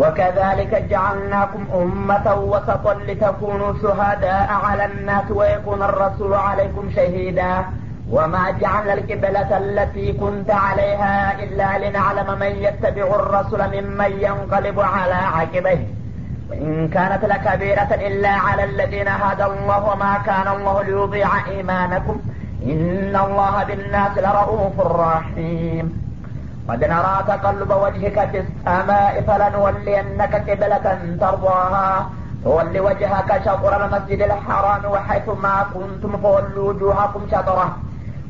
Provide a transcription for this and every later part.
وكذلك جعلناكم أمة وسطا لتكونوا شهداء على الناس ويكون الرسول عليكم شهيدا. وما جعلنا القبلة التي كنت عليها إلا لنعلم من يتبع الرسول ممن ينقلب على عقبيه. وإن كانت لكبيرة إلا على الذين هدى الله وما كان الله ليضيع إيمانكم. إن الله بالناس لرؤوف رحيم. قد نرى تقلب وجهك في السماء فلنولينك قبلة ترضاها. فول وجهك شطر المسجد الحرام وحيث ما كنتم فولوا وجوهكم شطره.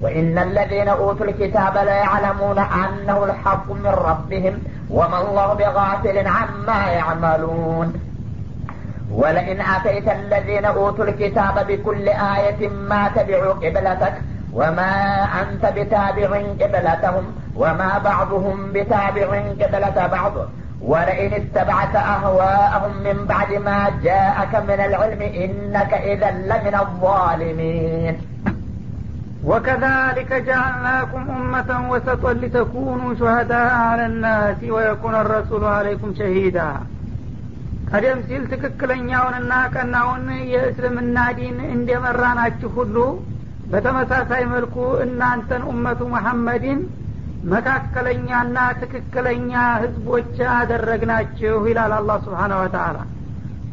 وإن الذين أوتوا الكتاب لا يعلمون أنه الحق من ربهم وما الله بغافل عما يعملون. ولئن أتيت الذين أوتوا الكتاب بكل آية ما تبعوا قبلتك وما أنت بتابع قبلتهم وما بعضهم بتابع قبلة بعض ولئن اتبعت أهواءهم من بعد ما جاءك من العلم إنك إذا لمن الظالمين وكذلك جعلناكم أمة وسطا لتكونوا شهداء على الناس ويكون الرسول عليكم شهيدا ቀደም ሲል ትክክለኛውንና ቀናውን የእስልምና ዲን እንደመራናችሁ ሁሉ በተመሳሳይ መልኩ እናንተን ኡመቱ መሐመድን መካከለኛና ትክክለኛ ህዝቦች አደረግናችሁ ይላል አላህ ስብሓነ ወተአላ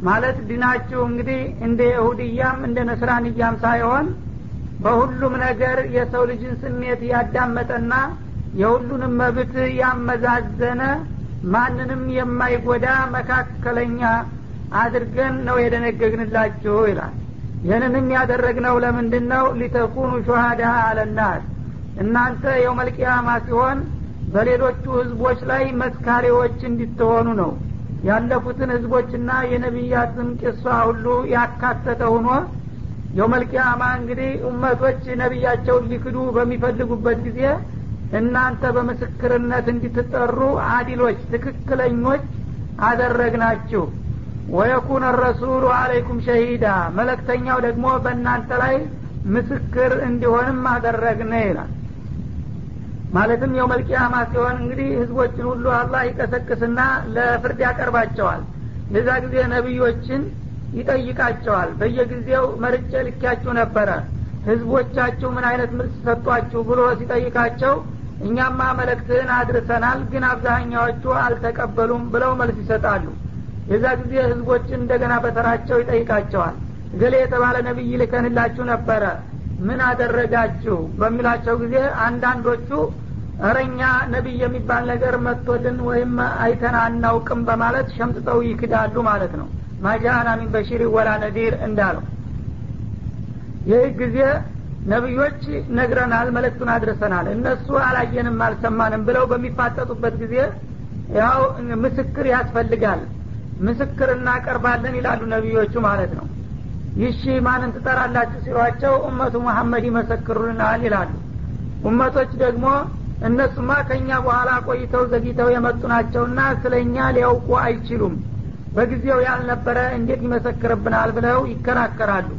ማለት ዲናችሁ እንግዲህ እንደ ይሁድያም እንደ ነስራንያም ሳይሆን በሁሉም ነገር የሰው ልጅን ስሜት ያዳመጠና የሁሉንም መብት ያመዛዘነ ማንንም የማይጎዳ መካከለኛ አድርገን ነው የደነገግንላችሁ ይላል። ይህንንም ያደረግነው ለምንድን ነው ሊተኩኑ ሹሃዳ አለናስ እናንተ የውመልቅያማ ሲሆን በሌሎቹ ህዝቦች ላይ መስካሪዎች እንዲትሆኑ ነው። ያለፉትን ህዝቦችና የነቢያትን ቂሷ ሁሉ ያካተተ ሁኖ የውመልቅያማ እንግዲህ እመቶች ነቢያቸውን ሊክዱ በሚፈልጉበት ጊዜ እናንተ በምስክርነት እንድትጠሩ አዲሎች ትክክለኞች አደረግናችሁ። ወየኩን ረሱሉ አለይኩም ሸሂዳ መለክተኛው ደግሞ በእናንተ ላይ ምስክር እንዲሆንም አደረግነ ይላል ማለትም የውመልቅያማ ሲሆን እንግዲህ ህዝቦችን ሁሉ አላህ ይቀሰቅስና ለፍርድ ያቀርባቸዋል። የዛ ጊዜ ነቢዮችን ይጠይቃቸዋል። በየጊዜው መርጬ ልኪያችሁ ነበረ። ህዝቦቻችሁ ምን አይነት መልስ ሰጧችሁ ብሎ ሲጠይቃቸው እኛማ መለክትህን አድርሰናል ግን አብዛኛዎቹ አልተቀበሉም ብለው መልስ ይሰጣሉ። የዛ ጊዜ ህዝቦችን እንደገና በተራቸው ይጠይቃቸዋል። እገሌ የተባለ ነቢይ ልከንላችሁ ነበረ ምን አደረጋችሁ? በሚላቸው ጊዜ አንዳንዶቹ እረኛ ነቢይ የሚባል ነገር መጥቶልን ወይም አይተን አናውቅም በማለት ሸምጥጠው ይክዳሉ ማለት ነው። ማጃአና ሚን በሺር ወላ ነዲር እንዳለው ይህ ጊዜ ነቢዮች ነግረናል መለክቱን አድርሰናል። እነሱ አላየንም አልሰማንም ብለው በሚፋጠጡበት ጊዜ ያው ምስክር ያስፈልጋል። ምስክር እናቀርባለን ይላሉ ነቢዮቹ ማለት ነው። ይሺ ማንን ትጠራላችሁ ሲሏቸው እመቱ መሐመድ ይመሰክሩልናል ይላሉ። እመቶች ደግሞ እነሱማ ከእኛ በኋላ ቆይተው ዘግይተው የመጡ ናቸውና ስለ እኛ ሊያውቁ አይችሉም። በጊዜው ያልነበረ እንዴት ይመሰክርብናል ብለው ይከራከራሉ።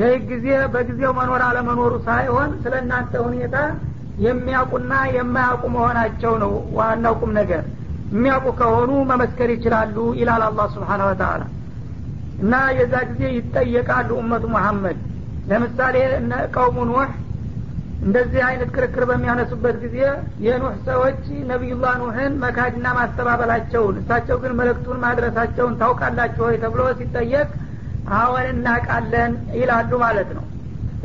ይህ ጊዜ በጊዜው መኖር አለመኖሩ ሳይሆን ስለ እናንተ ሁኔታ የሚያውቁና የማያውቁ መሆናቸው ነው ዋናው ቁም ነገር። የሚያውቁ ከሆኑ መመስከር ይችላሉ ይላል አላህ ስብሓን ወተላ እና የዛ ጊዜ ይጠየቃሉ እመቱ መሐመድ። ለምሳሌ እነ ቀውሙ ኑህ እንደዚህ አይነት ክርክር በሚያነሱበት ጊዜ የኑህ ሰዎች ነቢዩላህ ኑህን መካድና ማስተባበላቸውን እሳቸው ግን መልእክቱን ማድረሳቸውን ታውቃላችሁ ወይ ተብሎ ሲጠየቅ አዎን እናቃለን ይላሉ ማለት ነው።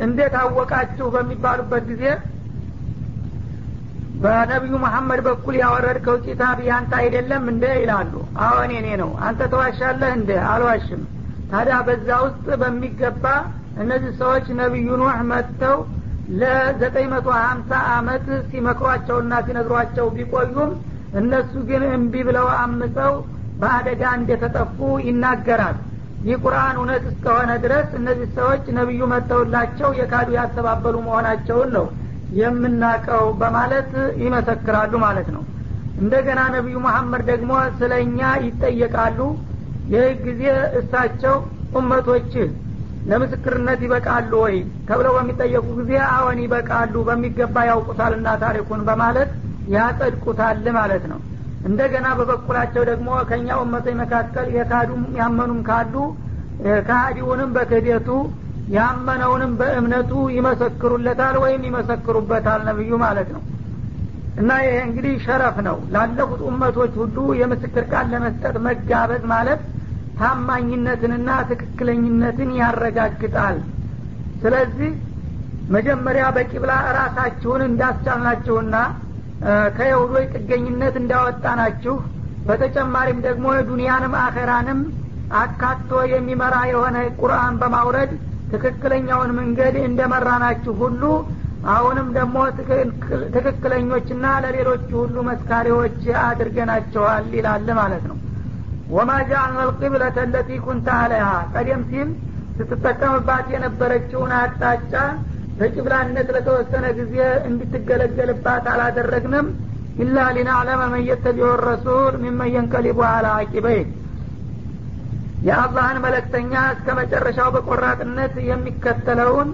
እንዴት አወቃችሁ በሚባሉበት ጊዜ በነቢዩ መሐመድ በኩል ያወረድከው ኪታብ ያንተ አይደለም እንደ ይላሉ። አዎን የኔ ነው። አንተ ተዋሻለህ እንደ አልዋሽም። ታዲያ በዛ ውስጥ በሚገባ እነዚህ ሰዎች ነቢዩ ኑህ መጥተው ለዘጠኝ መቶ ሀምሳ አመት ሲመክሯቸውና ሲነግሯቸው ቢቆዩም እነሱ ግን እምቢ ብለው አምፀው በአደጋ እንደተጠፉ ይናገራል። ይህ ቁርአን እውነት እስከሆነ ድረስ እነዚህ ሰዎች ነቢዩ መጥተውላቸው የካዱ ያስተባበሉ መሆናቸውን ነው የምናቀው በማለት ይመሰክራሉ ማለት ነው። እንደገና ነቢዩ መሐመድ ደግሞ ስለ እኛ ይጠየቃሉ። ይህ ጊዜ እሳቸው ኡመቶችህ ለምስክርነት ይበቃሉ ወይ? ተብለው በሚጠየቁ ጊዜ አዎን ይበቃሉ በሚገባ ያውቁታልና ታሪኩን በማለት ያጸድቁታል ማለት ነው። እንደገና በበኩላቸው ደግሞ ከእኛ እመቶች መካከል የካዱም ያመኑም ካሉ ከሃዲውንም በክህደቱ ያመነውንም በእምነቱ ይመሰክሩለታል ወይም ይመሰክሩበታል ነብዩ ማለት ነው። እና ይሄ እንግዲህ ሸረፍ ነው። ላለፉት ኡመቶች ሁሉ የምስክር ቃል ለመስጠት መጋበዝ ማለት ታማኝነትንና ትክክለኝነትን ያረጋግጣል። ስለዚህ መጀመሪያ በቂብላ እራሳችሁን እንዳስቻልናችሁና ከይሁዶች ጥገኝነት እንዳወጣናችሁ በተጨማሪም ደግሞ ዱንያንም አኸራንም አካቶ የሚመራ የሆነ ቁርአን በማውረድ ትክክለኛውን መንገድ እንደመራናችሁ ሁሉ አሁንም ደግሞ ትክክለኞችና ለሌሎች ሁሉ መስካሪዎች አድርገናቸዋል ይላል ማለት ነው ወማ ጃአልና ልቅብለተ ለቲ ኩንተ አለይሃ ቀደም ሲል ስትጠቀምባት የነበረችውን አቅጣጫ በጭብላነት ለተወሰነ ጊዜ እንድትገለገልባት አላደረግንም። ኢላ ሊናዕለመ መን የተቢዑ ረሱል ሚመን የንቀሊቡ አላ አቂበይ የአላህን መለክተኛ እስከ መጨረሻው በቆራጥነት የሚከተለውን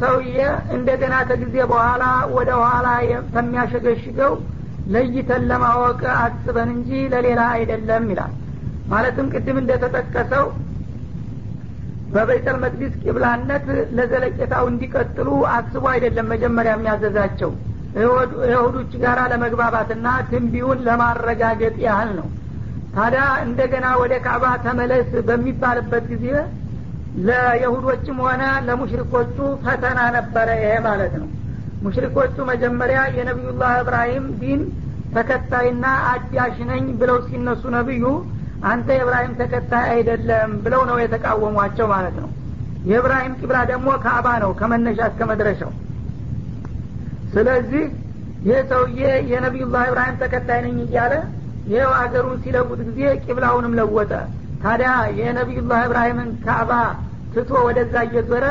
ሰውዬ እንደገና ከጊዜ በኋላ ወደ ኋላ ከሚያሸገሽገው ለይተን ለማወቅ አስበን እንጂ ለሌላ አይደለም ይላል። ማለትም ቅድም እንደተጠቀሰው በቤተል መቅዲስ ቂብላነት ለዘለቄታው እንዲቀጥሉ አስቦ አይደለም መጀመሪያ የሚያዘዛቸው። የሁዶች ጋር ለመግባባትና ትንቢውን ለማረጋገጥ ያህል ነው። ታዲያ እንደገና ወደ ካዕባ ተመለስ በሚባልበት ጊዜ ለየሁዶችም ሆነ ለሙሽሪኮቹ ፈተና ነበረ ይሄ ማለት ነው ሙሽሪኮቹ መጀመሪያ የነቢዩላህ እብራሂም ዲን ተከታይና አዳሽ ነኝ ብለው ሲነሱ ነብዩ አንተ የእብራሂም ተከታይ አይደለም ብለው ነው የተቃወሟቸው ማለት ነው። የእብራሂም ቂብላ ደግሞ ካዕባ ነው ከመነሻ እስከ መድረሻው። ስለዚህ ይህ ሰውዬ የነቢዩላህ እብራሂም ተከታይ ነኝ እያለ ይኸው አገሩን ሲለውጥ ጊዜ ቂብላውንም ለወጠ። ታዲያ የነቢዩላህ እብራሂምን ካዕባ ትቶ ወደዛ እየዞረ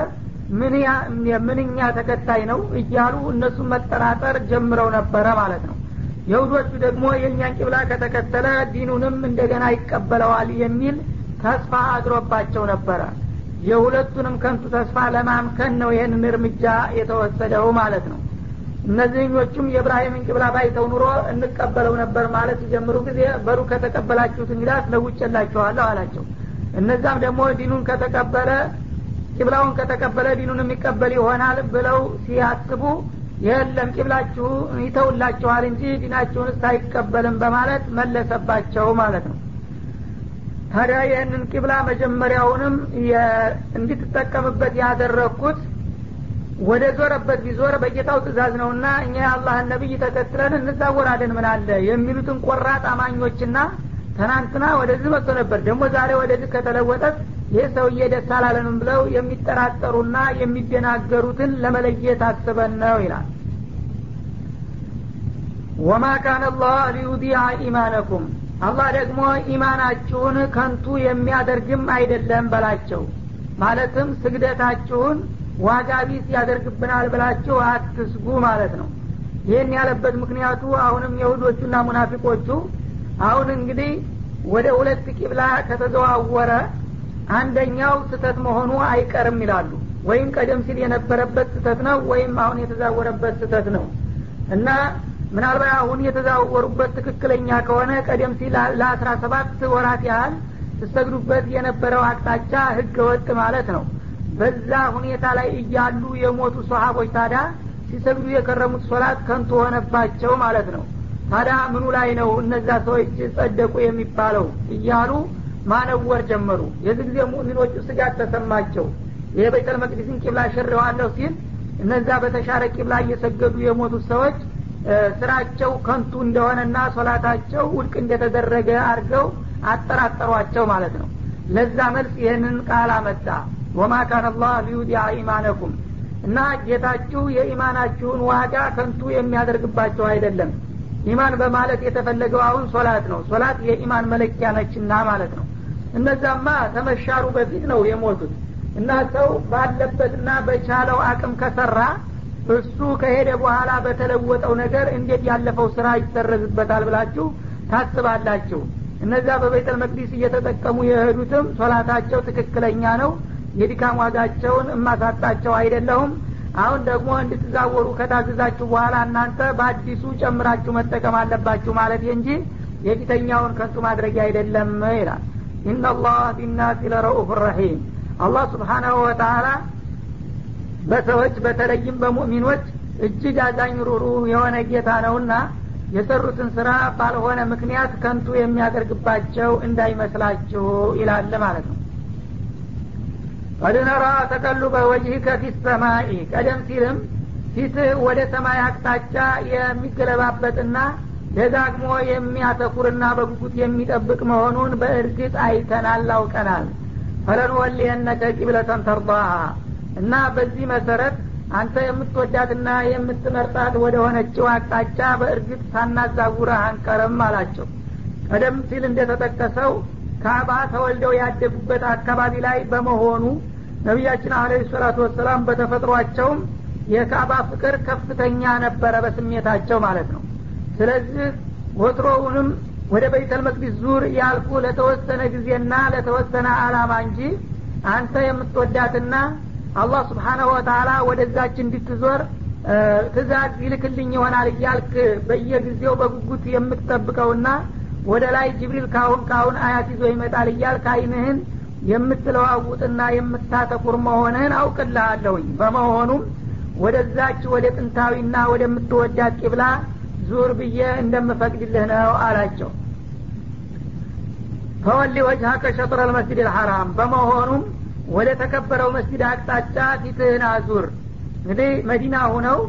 ምንኛ ተከታይ ነው እያሉ እነሱን መጠራጠር ጀምረው ነበረ ማለት ነው። የሁዶቹ ደግሞ የእኛን ቂብላ ከተከተለ ዲኑንም እንደገና ይቀበለዋል የሚል ተስፋ አድሮባቸው ነበረ። የሁለቱንም ከንቱ ተስፋ ለማምከን ነው ይህንን እርምጃ የተወሰደው ማለት ነው። እነዚህኞቹም የእብራሂምን ቂብላ ባይተው ኑሮ እንቀበለው ነበር ማለት ሲጀምሩ ጊዜ በሩ ከተቀበላችሁት እንግዳት ለውጭላችኋለሁ አላቸው። እነዛም ደግሞ ዲኑን ከተቀበለ ቂብላውን ከተቀበለ ዲኑን የሚቀበል ይሆናል ብለው ሲያስቡ የለም ቂብላችሁ ይተውላችኋል እንጂ ዲናችሁን አይቀበልም በማለት መለሰባቸው ማለት ነው። ታዲያ ይህንን ቂብላ መጀመሪያውንም እንድትጠቀምበት ያደረግኩት ወደ ዞረበት ቢዞር በጌታው ትእዛዝ ነውና እኛ የአላህን ነቢይ ተከትለን እንዛወራለን ምን አለ የሚሉትን ቆራጥ አማኞችና ትናንትና ወደዚህ መጥቶ ነበር። ደግሞ ዛሬ ወደዚህ ከተለወጠት ይህ ሰውዬ ደስ አላለንም ብለው የሚጠራጠሩና የሚደናገሩትን ለመለየት አስበን ነው ይላል። ወማ ካነ አላህ ሊዩዲያ ኢማነኩም አላህ ደግሞ ኢማናችሁን ከንቱ የሚያደርግም አይደለም በላቸው። ማለትም ስግደታችሁን ዋጋ ቢስ ያደርግብናል ብላችሁ አትስጉ ማለት ነው። ይህን ያለበት ምክንያቱ አሁንም የሁዶቹና ሙናፊቆቹ አሁን እንግዲህ ወደ ሁለት ቂብላ ከተዘዋወረ አንደኛው ስተት መሆኑ አይቀርም ይላሉ። ወይም ቀደም ሲል የነበረበት ስተት ነው ወይም አሁን የተዛወረበት ስተት ነው። እና ምናልባት አሁን የተዛወሩበት ትክክለኛ ከሆነ ቀደም ሲል ለአስራ ሰባት ወራት ያህል ትሰግዱበት የነበረው አቅጣጫ ህገ ወጥ ማለት ነው። በዛ ሁኔታ ላይ እያሉ የሞቱ ሰሀቦች ታዲያ ሲሰግዱ የከረሙት ሶላት ከንቱ ሆነባቸው ማለት ነው። ታዲያ ምኑ ላይ ነው እነዛ ሰዎች ጸደቁ የሚባለው እያሉ ማነወር ጀመሩ። የዚህ ጊዜ ሙእሚኖቹ ስጋት ተሰማቸው። ይሄ ቤተል መቅዲስን ቂብላ ሽሬዋለሁ ሲል እነዛ በተሻረ ቂብላ እየሰገዱ የሞቱት ሰዎች ስራቸው ከንቱ እንደሆነና ሶላታቸው ውድቅ እንደተደረገ አድርገው አጠራጠሯቸው ማለት ነው። ለዛ መልስ ይህንን ቃል አመጣ። ወማ ካን አላህ ሊዩዲያ ኢማነኩም። እና ጌታችሁ የኢማናችሁን ዋጋ ከንቱ የሚያደርግባቸው አይደለም። ኢማን በማለት የተፈለገው አሁን ሶላት ነው። ሶላት የኢማን መለኪያ ነችና ማለት ነው እነዛማ ተመሻሩ በፊት ነው የሞቱት። እና ሰው ባለበትና በቻለው አቅም ከሰራ እሱ ከሄደ በኋላ በተለወጠው ነገር እንዴት ያለፈው ስራ ይሰረዝበታል ብላችሁ ታስባላችሁ? እነዛ በቤተል መቅዲስ እየተጠቀሙ የሄዱትም ሶላታቸው ትክክለኛ ነው የድካም ዋጋቸውን እማሳጣቸው አይደለሁም። አሁን ደግሞ እንድትዛወሩ ከታዘዛችሁ በኋላ እናንተ በአዲሱ ጨምራችሁ መጠቀም አለባችሁ ማለት እንጂ የፊተኛውን ከንቱ ማድረጊያ አይደለም ይላል ኢናላህ ቢናሲ ለረኡፍ ረሒም። አላህ ስብሓናሁ ወተአላ በሰዎች በተለይም በሙእሚኖች እጅግ አዛኝ ሩሩ የሆነ ጌታ ነውና የሰሩትን ስራ ባልሆነ ምክንያት ከንቱ የሚያደርግባቸው እንዳይመስላችሁ ይላል ማለት ነው። ቀድ ነራ ተቀሉበ ወጅህከ ፊ ሰማኢ። ቀደም ሲልም ፊትህ ወደ ሰማይ አቅጣጫ የሚገለባበጥና ደጋግሞ የሚያተኩርና በጉጉት የሚጠብቅ መሆኑን በእርግጥ አይተናል አውቀናል። ፈለንወሊየነከ ቂብለተን ተርضሃ እና በዚህ መሰረት አንተ የምትወዳትና የምትመርጣት ወደ ሆነችው አቅጣጫ በእርግጥ ሳናዛጉረህ አንቀርም አላቸው። ቀደም ሲል እንደተጠቀሰው ካባ ተወልደው ያደጉበት አካባቢ ላይ በመሆኑ ነቢያችን አለ ሰላቱ ወሰላም በተፈጥሯቸውም የካባ ፍቅር ከፍተኛ ነበረ በስሜታቸው ማለት ነው ስለዚህ ወትሮውንም ወደ በይተል መቅዲስ ዙር ያልኩ ለተወሰነ ጊዜና ለተወሰነ አላማ እንጂ አንተ የምትወዳትና አላህ ስብሓናሁ ወተላ ወደዛች እንድትዞር ትእዛዝ ይልክልኝ ይሆናል እያልክ በየጊዜው በጉጉት የምትጠብቀውና ወደ ላይ ጅብሪል ካሁን ካሁን አያት ይዞ ይመጣል እያልክ አይንህን የምትለዋውጥና የምታተኩር መሆንህን አውቅልሃለሁኝ። በመሆኑም ወደዛች ወደ ጥንታዊና ወደምትወዳት ቂብላ ዙር ብዬ እንደምፈቅድልህ ነው አላቸው። ፈወሊ ወጅሀከ ሸጥረ ልመስጅድ ልሐራም በመሆኑም ወደ ተከበረው መስጅድ አቅጣጫ ፊትህን አዙር። እንግዲህ መዲና ሁነው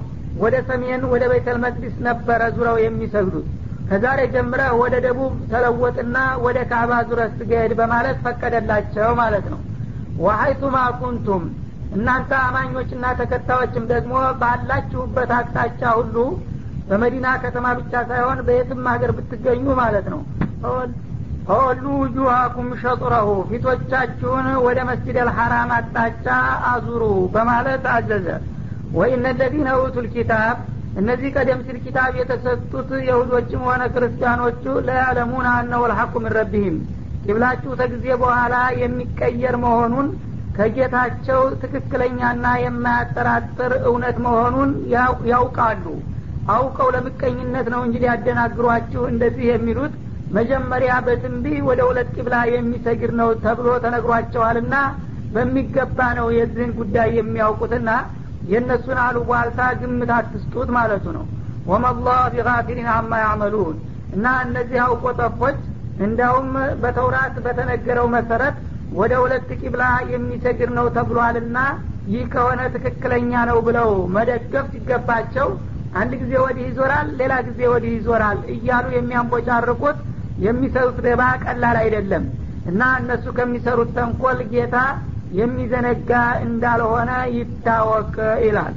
ወደ ሰሜን ወደ ቤተል መቅዲስ ነበረ ዙረው የሚሰግዱት። ከዛሬ ጀምረህ ወደ ደቡብ ተለወጥና ወደ ካባ ዙረ ስገድ በማለት ፈቀደላቸው ማለት ነው። ወሀይቱማ ኩንቱም እናንተ አማኞችና ተከታዮችም ደግሞ ባላችሁበት አቅጣጫ ሁሉ በመዲና ከተማ ብቻ ሳይሆን በየትም ሀገር ብትገኙ ማለት ነው። ፈወሉ ውጁሃኩም ሸጡረሁ ፊቶቻችሁን ወደ መስጅድ አልሐራም አቅጣጫ አዙሩ በማለት አዘዘ። ወኢነ ለዚነ ኡቱል ኪታብ እነዚህ ቀደም ሲል ኪታብ የተሰጡት የሁዶችም ሆነ ክርስቲያኖቹ ለያለሙን አነው ልሐቁ ምን ረቢህም ቂብላችሁ ከጊዜ በኋላ የሚቀየር መሆኑን ከጌታቸው ትክክለኛና የማያጠራጥር እውነት መሆኑን ያውቃሉ አውቀው ለምቀኝነት ነው እንጂ ሊያደናግሯችሁ እንደዚህ የሚሉት መጀመሪያ በትንቢ ወደ ሁለት ቂብላ የሚሰግድ ነው ተብሎ ተነግሯቸዋልና በሚገባ ነው የዚህን ጉዳይ የሚያውቁትና የእነሱን አሉቧልታ ግምት አትስጡት ማለቱ ነው። ወመላህ ቢጋፊሪን አማ ያዕመሉን። እና እነዚህ አውቆ ጠፎች እንዲያውም በተውራት በተነገረው መሰረት ወደ ሁለት ቂብላ የሚሰግድ ነው ተብሏልና ይህ ከሆነ ትክክለኛ ነው ብለው መደገፍ ሲገባቸው አንድ ጊዜ ወዲህ ይዞራል ሌላ ጊዜ ወዲህ ይዞራል እያሉ የሚያንቦጫርቁት የሚሰሩት ደባ ቀላል አይደለም። እና እነሱ ከሚሰሩት ተንኮል ጌታ የሚዘነጋ እንዳልሆነ ይታወቅ ይላል።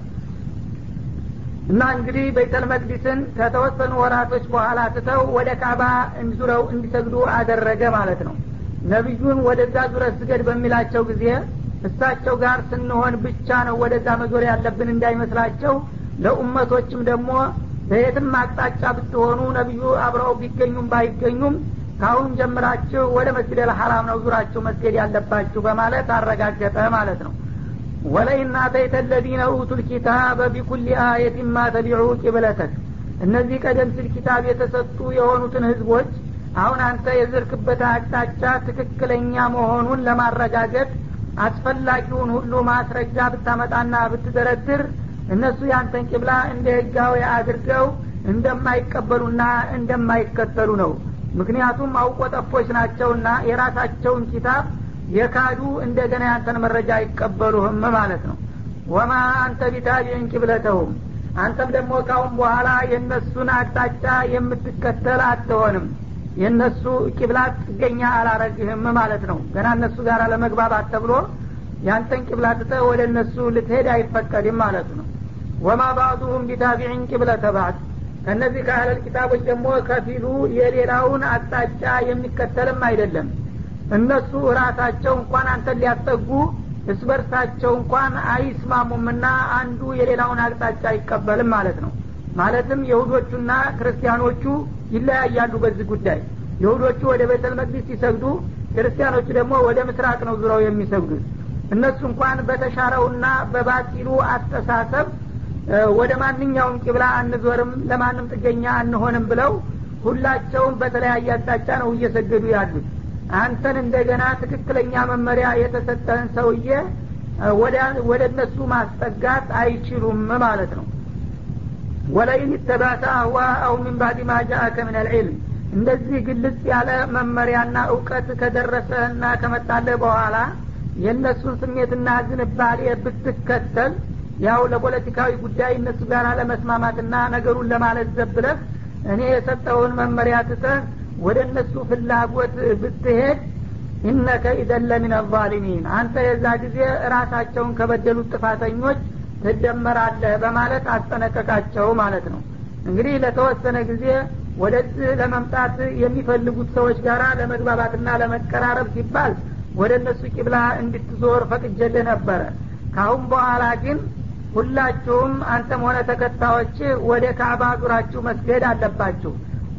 እና እንግዲህ ቤተል መቅዲስን ከተወሰኑ ወራቶች በኋላ ትተው ወደ ካባ ዙረው እንዲሰግዱ አደረገ ማለት ነው። ነቢዩን ወደዛ ዙረ ስገድ በሚላቸው ጊዜ እሳቸው ጋር ስንሆን ብቻ ነው ወደዛ መዞር ያለብን እንዳይመስላቸው ለኡመቶችም ደግሞ በየትም አቅጣጫ ብትሆኑ ነቢዩ አብረው ቢገኙም ባይገኙም ካሁን ጀምራችሁ ወደ መስጅድ አልሐራም ነው ዙራችሁ መስገድ ያለባችሁ በማለት አረጋገጠ ማለት ነው። ወለይን አተይተ ለዚነ ኡቱል ኪታበ ቢኩል አየትን ማ ተቢዑ እነዚህ ቀደም ሲል ኪታብ የተሰጡ የሆኑትን ህዝቦች አሁን አንተ የዝርክበት አቅጣጫ ትክክለኛ መሆኑን ለማረጋገጥ አስፈላጊውን ሁሉ ማስረጃ ብታመጣና ብትደረድር እነሱ ያንተን ቂብላ እንደ ህጋዊ አድርገው እንደማይቀበሉና እንደማይከተሉ ነው። ምክንያቱም አውቆ ጠፎች ናቸውና የራሳቸውን ኪታብ የካዱ እንደገና ያንተን መረጃ አይቀበሉህም ማለት ነው። ወማ አንተ ቢታቢዕን ቂብለተሁም አንተም ደግሞ ካሁን በኋላ የእነሱን አቅጣጫ የምትከተል አትሆንም። የእነሱ ቂብላት ጥገኛ አላረግህም ማለት ነው። ገና እነሱ ጋር ለመግባባት ተብሎ ያንተን ቂብላ ትተህ ወደ እነሱ ልትሄድ አይፈቀድም ማለት ነው ወማ ባዕዱሁም ቢታቢዕን ቂብለተ ባዕድ ከእነዚህ ከአህለል ኪታቦች ደግሞ ከፊሉ የሌላውን አቅጣጫ የሚከተልም አይደለም። እነሱ ራሳቸው እንኳን አንተን ሊያስጠጉ እስበርሳቸው እንኳን አይስማሙምና አንዱ የሌላውን አቅጣጫ አይቀበልም ማለት ነው። ማለትም የሁዶቹና ክርስቲያኖቹ ይለያያሉ በዚህ ጉዳይ። የሁዶቹ ወደ ቤተል መቅዲስ ሲሰግዱ ክርስቲያኖቹ ደግሞ ወደ ምስራቅ ነው ዙረው የሚሰግዱት። እነሱ እንኳን በተሻረውና በባጢሉ አስተሳሰብ ወደ ማንኛውም ቂብላ አንዞርም ለማንም ጥገኛ አንሆንም ብለው ሁላቸውም በተለያየ አቅጣጫ ነው እየሰገዱ ያሉት። አንተን እንደገና ትክክለኛ መመሪያ የተሰጠህን ሰውዬ ወደ እነሱ ማስጠጋት አይችሉም ማለት ነው። ወለይን ተባተ አህዋአሁ ሚን ባዕድ ማ ምን አልዕልም እንደዚህ ግልጽ ያለ መመሪያና እውቀት ከደረሰህና ከመጣለህ በኋላ የእነሱን ስሜትና ዝንባሌ ብትከተል ያው ለፖለቲካዊ ጉዳይ እነሱ ጋር ለመስማማትና ነገሩን ለማለት ዘብለህ እኔ የሰጠውን መመሪያ ትተህ ወደ እነሱ ፍላጎት ብትሄድ ኢነከ ኢደን ለሚን አዛሊሚን አንተ የዛ ጊዜ ራሳቸውን ከበደሉት ጥፋተኞች ትደመራለህ በማለት አስጠነቀቃቸው ማለት ነው። እንግዲህ ለተወሰነ ጊዜ ወደዚህ ለመምጣት የሚፈልጉት ሰዎች ጋር ለመግባባትና ለመቀራረብ ሲባል ወደ እነሱ ቂብላ እንድትዞር ፈቅጀልህ ነበረ። ካሁን በኋላ ግን ሁላችሁም አንተም ሆነ ተከታዮች ወደ ካዕባ ዙራችሁ መስገድ አለባችሁ።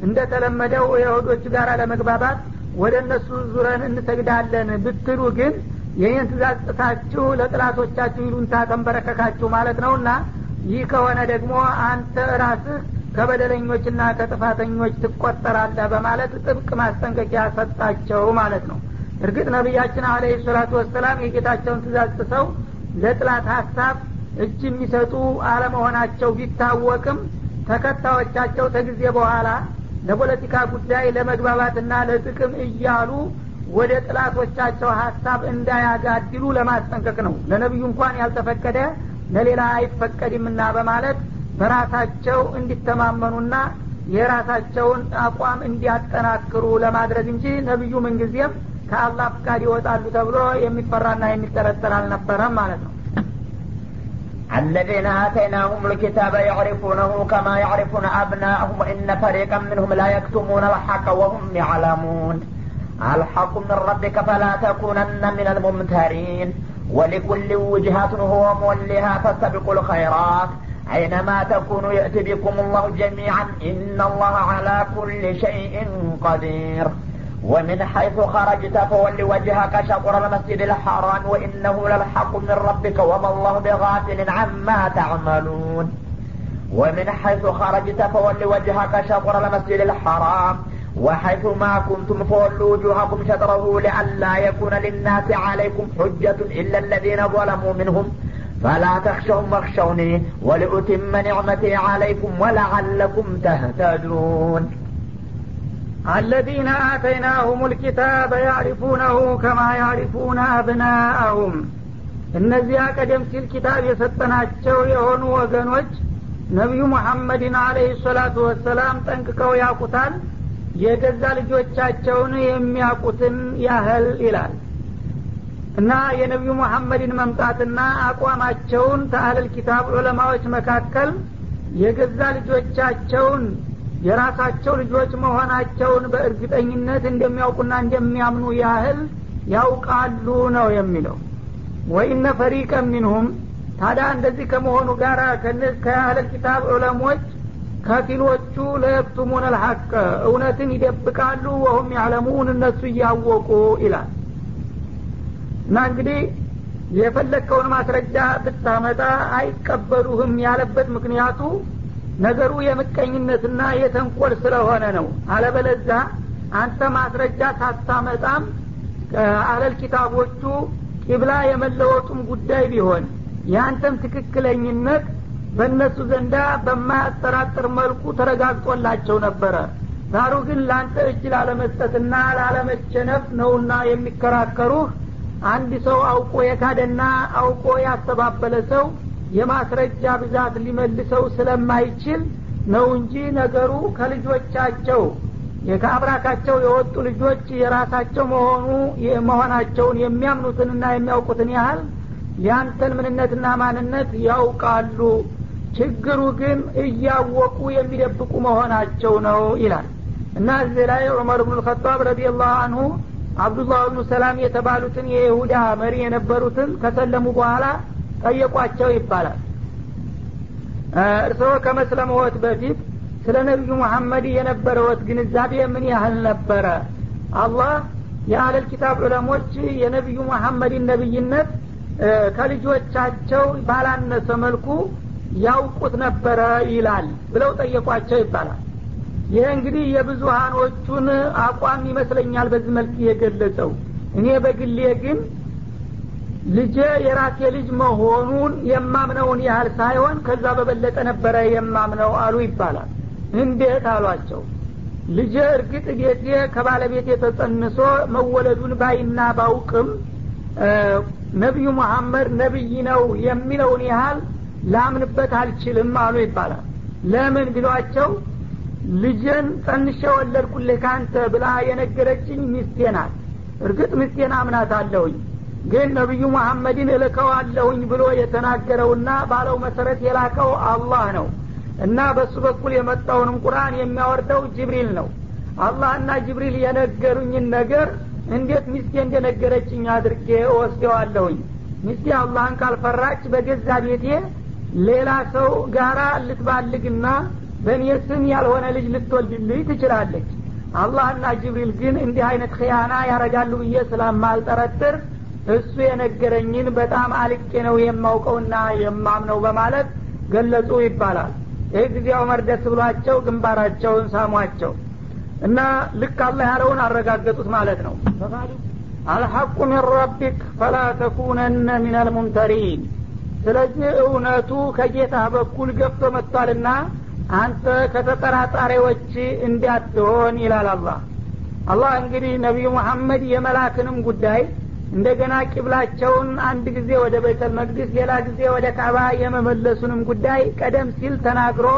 እንደተለመደው የሁዶቹ ጋር ለመግባባት ወደ እነሱ ዙረን እንሰግዳለን ብትሉ ግን ይህን ትእዛዝ ጥሳችሁ ለጥላቶቻችሁ ይሉንታ ተንበረከካችሁ ማለት ነውና ይህ ከሆነ ደግሞ አንተ ራስህ ከበደለኞችና ከጥፋተኞች ትቆጠራለህ በማለት ጥብቅ ማስጠንቀቂያ ሰጣቸው ማለት ነው። እርግጥ ነቢያችን አለ ሰላቱ ወሰላም የጌታቸውን ትእዛዝ ጥሰው ለጥላት ሀሳብ እጅ የሚሰጡ አለመሆናቸው ቢታወቅም ተከታዮቻቸው ተጊዜ በኋላ ለፖለቲካ ጉዳይ ለመግባባትና ለጥቅም እያሉ ወደ ጥላቶቻቸው ሀሳብ እንዳያጋድሉ ለማስጠንቀቅ ነው። ለነቢዩ እንኳን ያልተፈቀደ ለሌላ አይፈቀድምና በማለት በራሳቸው እንዲተማመኑና የራሳቸውን አቋም እንዲያጠናክሩ ለማድረግ እንጂ ነቢዩ ምንጊዜም ከአላህ ፍቃድ ይወጣሉ ተብሎ የሚፈራና የሚጠረጠር አልነበረም ማለት ነው الذين آتيناهم الكتاب يعرفونه كما يعرفون أبناءهم وإن فريقا منهم لا يكتمون الحق وهم يعلمون. الحق من ربك فلا تكونن من الممترين. ولكل وجهة هو مولها فاستبقوا الخيرات. أينما تكونوا يأتي بكم الله جميعا إن الله على كل شيء قدير. ومن حيث خرجت فول وجهك شطر المسجد الحرام وإنه للحق من ربك وما الله بغافل عما تعملون. ومن حيث خرجت فول وجهك شطر المسجد الحرام وحيث ما كنتم فولوا وجوهكم شطره لئلا يكون للناس عليكم حجة إلا الذين ظلموا منهم. فلا تخشوهم واخشوني ولأتم نعمتي عليكم ولعلكم تهتدون. አለዚነ አተይናሁም ልኪታበ ያዕሪፉነሁ ከማ ያዕሪፉነ አብናአሁም እነዚያ ቀደም ሲል ኪታብ የሰጠናቸው የሆኑ ወገኖች ነቢዩ ሙሐመድን አለህ ሰላቱ ወሰላም ጠንቅቀው ያቁታል የገዛ ልጆቻቸውን የሚያውቁትን ያህል ይላል። እና የነቢዩ መሐመድን መምጣትና አቋማቸውን ተአህለል ኪታብ ዑለማዎች መካከል የገዛ ልጆቻቸውን የራሳቸው ልጆች መሆናቸውን በእርግጠኝነት እንደሚያውቁና እንደሚያምኑ ያህል ያውቃሉ ነው የሚለው። ወኢነ ፈሪቀ ሚንሁም ታዲያ እንደዚህ ከመሆኑ ጋር ከአህለል ኪታብ ዑለሞች ከፊሎቹ ለየክቱሙን አልሐቅ እውነትን ይደብቃሉ ወሁም ያዕለሙን እነሱ እያወቁ ይላል። እና እንግዲህ የፈለግከውን ማስረጃ ብታመጣ አይቀበሉህም ያለበት ምክንያቱ ነገሩ የምቀኝነትና የተንኮል ስለሆነ ነው። አለበለዛ አንተ ማስረጃ ሳታመጣም አህለል ኪታቦቹ ቂብላ የመለወጡም ጉዳይ ቢሆን የአንተም ትክክለኝነት በእነሱ ዘንዳ በማያጠራጥር መልኩ ተረጋግጦላቸው ነበረ። ዛሩ ግን ለአንተ እጅ ላለመስጠትና ላለመቸነፍ ነውና የሚከራከሩህ። አንድ ሰው አውቆ የካደና አውቆ ያስተባበለ ሰው የማስረጃ ብዛት ሊመልሰው ስለማይችል ነው እንጂ ነገሩ ከልጆቻቸው ከአብራካቸው የወጡ ልጆች የራሳቸው መሆኑ መሆናቸውን የሚያምኑትንና የሚያውቁትን ያህል ያንተን ምንነትና ማንነት ያውቃሉ። ችግሩ ግን እያወቁ የሚደብቁ መሆናቸው ነው ይላል። እና እዚህ ላይ ዑመር ብኑ ልከጣብ ረዲየላሁ አንሁ አብዱላህ ብኑ ሰላም የተባሉትን የይሁዳ መሪ የነበሩትን ከሰለሙ በኋላ ጠየቋቸው ይባላል። እርስዎ ከመስለመወት በፊት ስለ ነቢዩ መሐመድ የነበረወት ግንዛቤ ምን ያህል ነበረ? አላህ የአለል ኪታብ ዑለሞች የነቢዩ መሐመድን ነቢይነት ከልጆቻቸው ባላነሰ መልኩ ያውቁት ነበረ ይላል ብለው ጠየቋቸው ይባላል። ይህ እንግዲህ የብዙሃኖቹን አቋም ይመስለኛል በዚህ መልክ የገለጸው። እኔ በግሌ ግን ልጄ የራሴ ልጅ መሆኑን የማምነውን ያህል ሳይሆን ከዛ በበለጠ ነበረ የማምነው አሉ ይባላል። እንዴት አሏቸው? ልጄ እርግጥ ቤቴ ከባለቤቴ ተጸንሶ መወለዱን ባይና ባውቅም ነቢዩ መሐመድ ነቢይ ነው የሚለውን ያህል ላምንበት አልችልም አሉ ይባላል። ለምን ቢሏቸው ልጅን ጸንሼ ወለድኩልህ ካንተ ብላ የነገረችኝ ሚስቴ ናት። እርግጥ ሚስቴን አምናት አለሁኝ ግን ነቢዩ መሐመድን እልከዋለሁኝ ብሎ የተናገረውና ባለው መሰረት የላከው አላህ ነው። እና በሱ በኩል የመጣውንም ቁርአን የሚያወርደው ጅብሪል ነው። አላህና ጅብሪል የነገሩኝን ነገር እንዴት ሚስቴ እንደነገረችኝ አድርጌ እወስደዋለሁኝ? ሚስቴ አላህን ካልፈራች በገዛ ቤቴ ሌላ ሰው ጋራ ልትባልግና በእኔ ስም ያልሆነ ልጅ ልትወልድልኝ ትችላለች። አላህና ጅብሪል ግን እንዲህ አይነት ክያና ያረጋሉ ብዬ ስለማልጠረጥር እሱ የነገረኝን በጣም አልቄ ነው የማውቀውና የማምነው በማለት ገለጹ ይባላል። ይህ ጊዜ ዑመር ደስ ብሏቸው ግንባራቸውን ሳሟቸው እና ልክ አላህ ያለውን አረጋገጡት ማለት ነው። አልሐቁ ሚን ረቢክ ፈላ ተኩነነ ሚን አልሙምተሪን ስለዚህ እውነቱ ከጌታ በኩል ገብቶ መጥቷልና አንተ ከተጠራጣሪዎች እንዳትሆን ይላል አላህ። አላህ እንግዲህ ነቢዩ መሐመድ የመላክንም ጉዳይ እንደገና ቂብላቸውን አንድ ጊዜ ወደ ቤተል መቅዲስ ሌላ ጊዜ ወደ ካባ የመመለሱንም ጉዳይ ቀደም ሲል ተናግሮ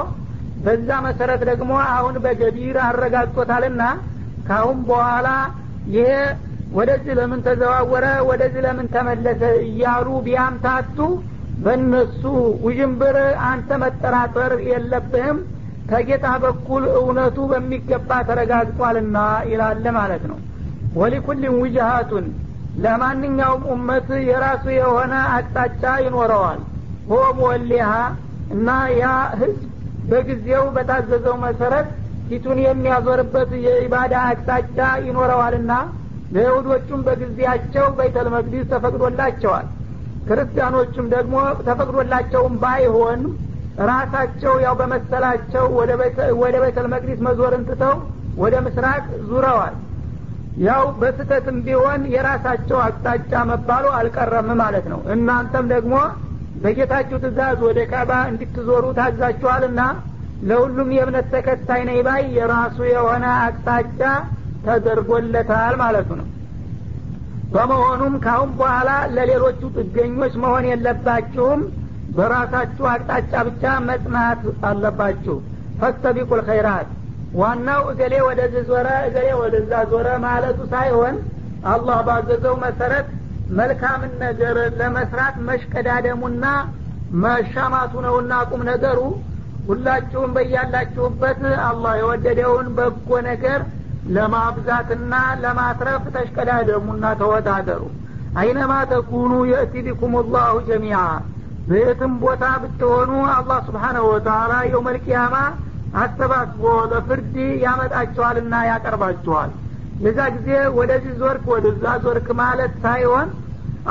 በዛ መሰረት ደግሞ አሁን በገቢር አረጋግጦታልና ካሁን በኋላ ይሄ ወደዚህ ለምን ተዘዋወረ ወደዚህ ለምን ተመለሰ እያሉ ቢያምታቱ በእነሱ ውዥንብር አንተ መጠራጠር የለብህም ከጌታ በኩል እውነቱ በሚገባ ተረጋግጧልና ይላለ ማለት ነው። ወሊኩልን ውጅሃቱን ለማንኛውም ኡመት የራሱ የሆነ አቅጣጫ ይኖረዋል። ሆም ወሊሃ እና ያ ህዝብ በጊዜው በታዘዘው መሰረት ፊቱን የሚያዞርበት የኢባዳ አቅጣጫ ይኖረዋልና ለይሁዶቹም በጊዜያቸው በይተል መቅዲስ ተፈቅዶላቸዋል። ክርስቲያኖቹም ደግሞ ተፈቅዶላቸውም ባይሆን ራሳቸው ያው በመሰላቸው ወደ ቤተል መቅዲስ መዞርን ትተው ወደ ምስራቅ ዙረዋል ያው በስተትም ቢሆን የራሳቸው አቅጣጫ መባሉ አልቀረም ማለት ነው። እናንተም ደግሞ በጌታችሁ ትእዛዝ ወደ ካባ እንድትዞሩ ታዛችኋልና ለሁሉም የእምነት ተከታይ ነኝ ባይ የራሱ የሆነ አቅጣጫ ተደርጎለታል ማለቱ ነው። በመሆኑም ካሁን በኋላ ለሌሎቹ ጥገኞች መሆን የለባችሁም። በራሳችሁ አቅጣጫ ብቻ መጽናት አለባችሁ። ፈስተቢቁል ኸይራት ዋናው እገሌ ወደዚህ ዞረ እገሌ ወደዛ ዞረ ማለቱ ሳይሆን አላህ ባዘዘው መሰረት መልካምን ነገር ለመስራት መሽቀዳደሙና መሻማቱ ነውና ቁም ነገሩ። ሁላችሁም በያላችሁበት አላህ የወደደውን በጎ ነገር ለማብዛትና ለማትረፍ ተሽቀዳደሙና ተወዳደሩ። አይነማ ተኩኑ የእቲ ቢኩም ላሁ ጀሚዓ በየትም ቦታ ብትሆኑ አላህ ስብሓነሁ ወተላ የውመልቅያማ አሰባስቦ ለፍርድ ያመጣችኋልና ያቀርባችኋል የዛ ጊዜ ወደዚህ ዞርክ ወደዛ ዞርክ ማለት ሳይሆን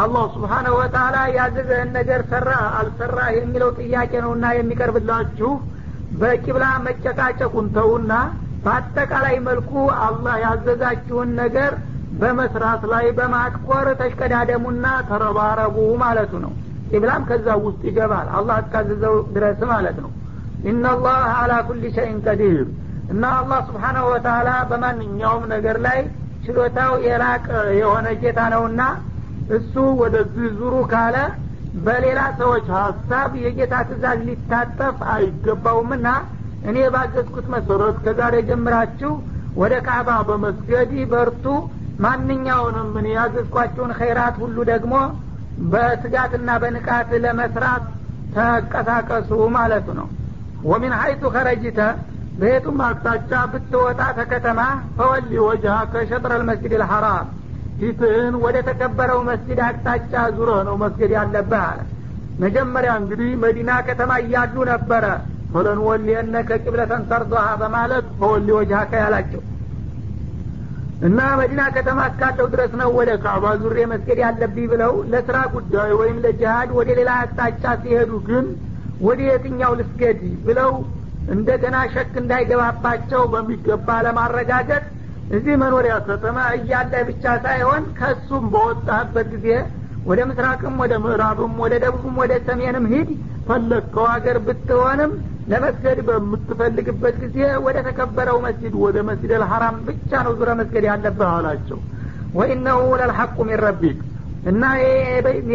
አላህ ስብሓነሁ ወተላ ያዘዘህን ነገር ሰራ አልሰራ የሚለው ጥያቄ ነውና የሚቀርብላችሁ። በቂብላ መጨቃጨቁን ተውና በአጠቃላይ መልኩ አላህ ያዘዛችሁን ነገር በመስራት ላይ በማትኮር ተሽቀዳደሙና ተረባረቡ ማለቱ ነው። ቂብላም ከዛ ውስጥ ይገባል። አላህ እስካዘዘው ድረስ ማለት ነው ኢናላህ አላ ኩል ሸይን ቀዲር። እና አላህ ስብሓናሁ ወተላ በማንኛውም ነገር ላይ ችሎታው የላቀ የሆነ ጌታ ነውና እሱ ወደዚህ ዙሩ ካለ በሌላ ሰዎች ሀሳብ የጌታ ትእዛዝ ሊታጠፍ አይገባውምና እኔ ባዘዝኩት መሰረት ከዛሬ ጀምራችሁ ወደ ካዕባ በመስገድ በርቱ ማንኛውንም እኔ ያዘዝኳቸውን ኸይራት ሁሉ ደግሞ በትጋትና በንቃት ለመስራት ተንቀሳቀሱ ማለቱ ነው ወሚን ሀይቱ ከረጅተ? በየቱም አቅጣጫ ብትወጣ ተከተማ ፈወሊ ወጅሃ ከሸጥረ ልመስጅድ ልሐራም ፊትህን ወደ ተከበረው መስጅድ አቅጣጫ ዙረ ነው መስገድ ያለብህ። አለ መጀመሪያ እንግዲህ መዲና ከተማ እያሉ ነበረ። ፈለን ወሊየነከ ቂብለተን ተርضሃ በማለት ፈወሊ ወጅሃከ ያላቸው እና መዲና ከተማ እስካለው ድረስ ነው ወደ ካዕባ ዙሬ መስገድ ያለብኝ ብለው ለስራ ጉዳይ ወይም ለጅሃድ ወደ ሌላ አቅጣጫ ሲሄዱ ግን ወደ የትኛው ልስገድ ብለው እንደገና ሸክ እንዳይገባባቸው በሚገባ ለማረጋገጥ እዚህ መኖሪያ ከተማ እያለ ብቻ ሳይሆን ከሱም በወጣበት ጊዜ ወደ ምስራቅም ወደ ምዕራብም ወደ ደቡብም ወደ ሰሜንም ሂድ። ፈለግከው ሀገር ብትሆንም ለመስገድ በምትፈልግበት ጊዜ ወደ ተከበረው መስጅድ ወደ መስጅድ አልሐራም ብቻ ነው ዙረ መስገድ ያለብህ አላቸው ወኢነሁ ለልሐቁ ሚን ረቢክ እና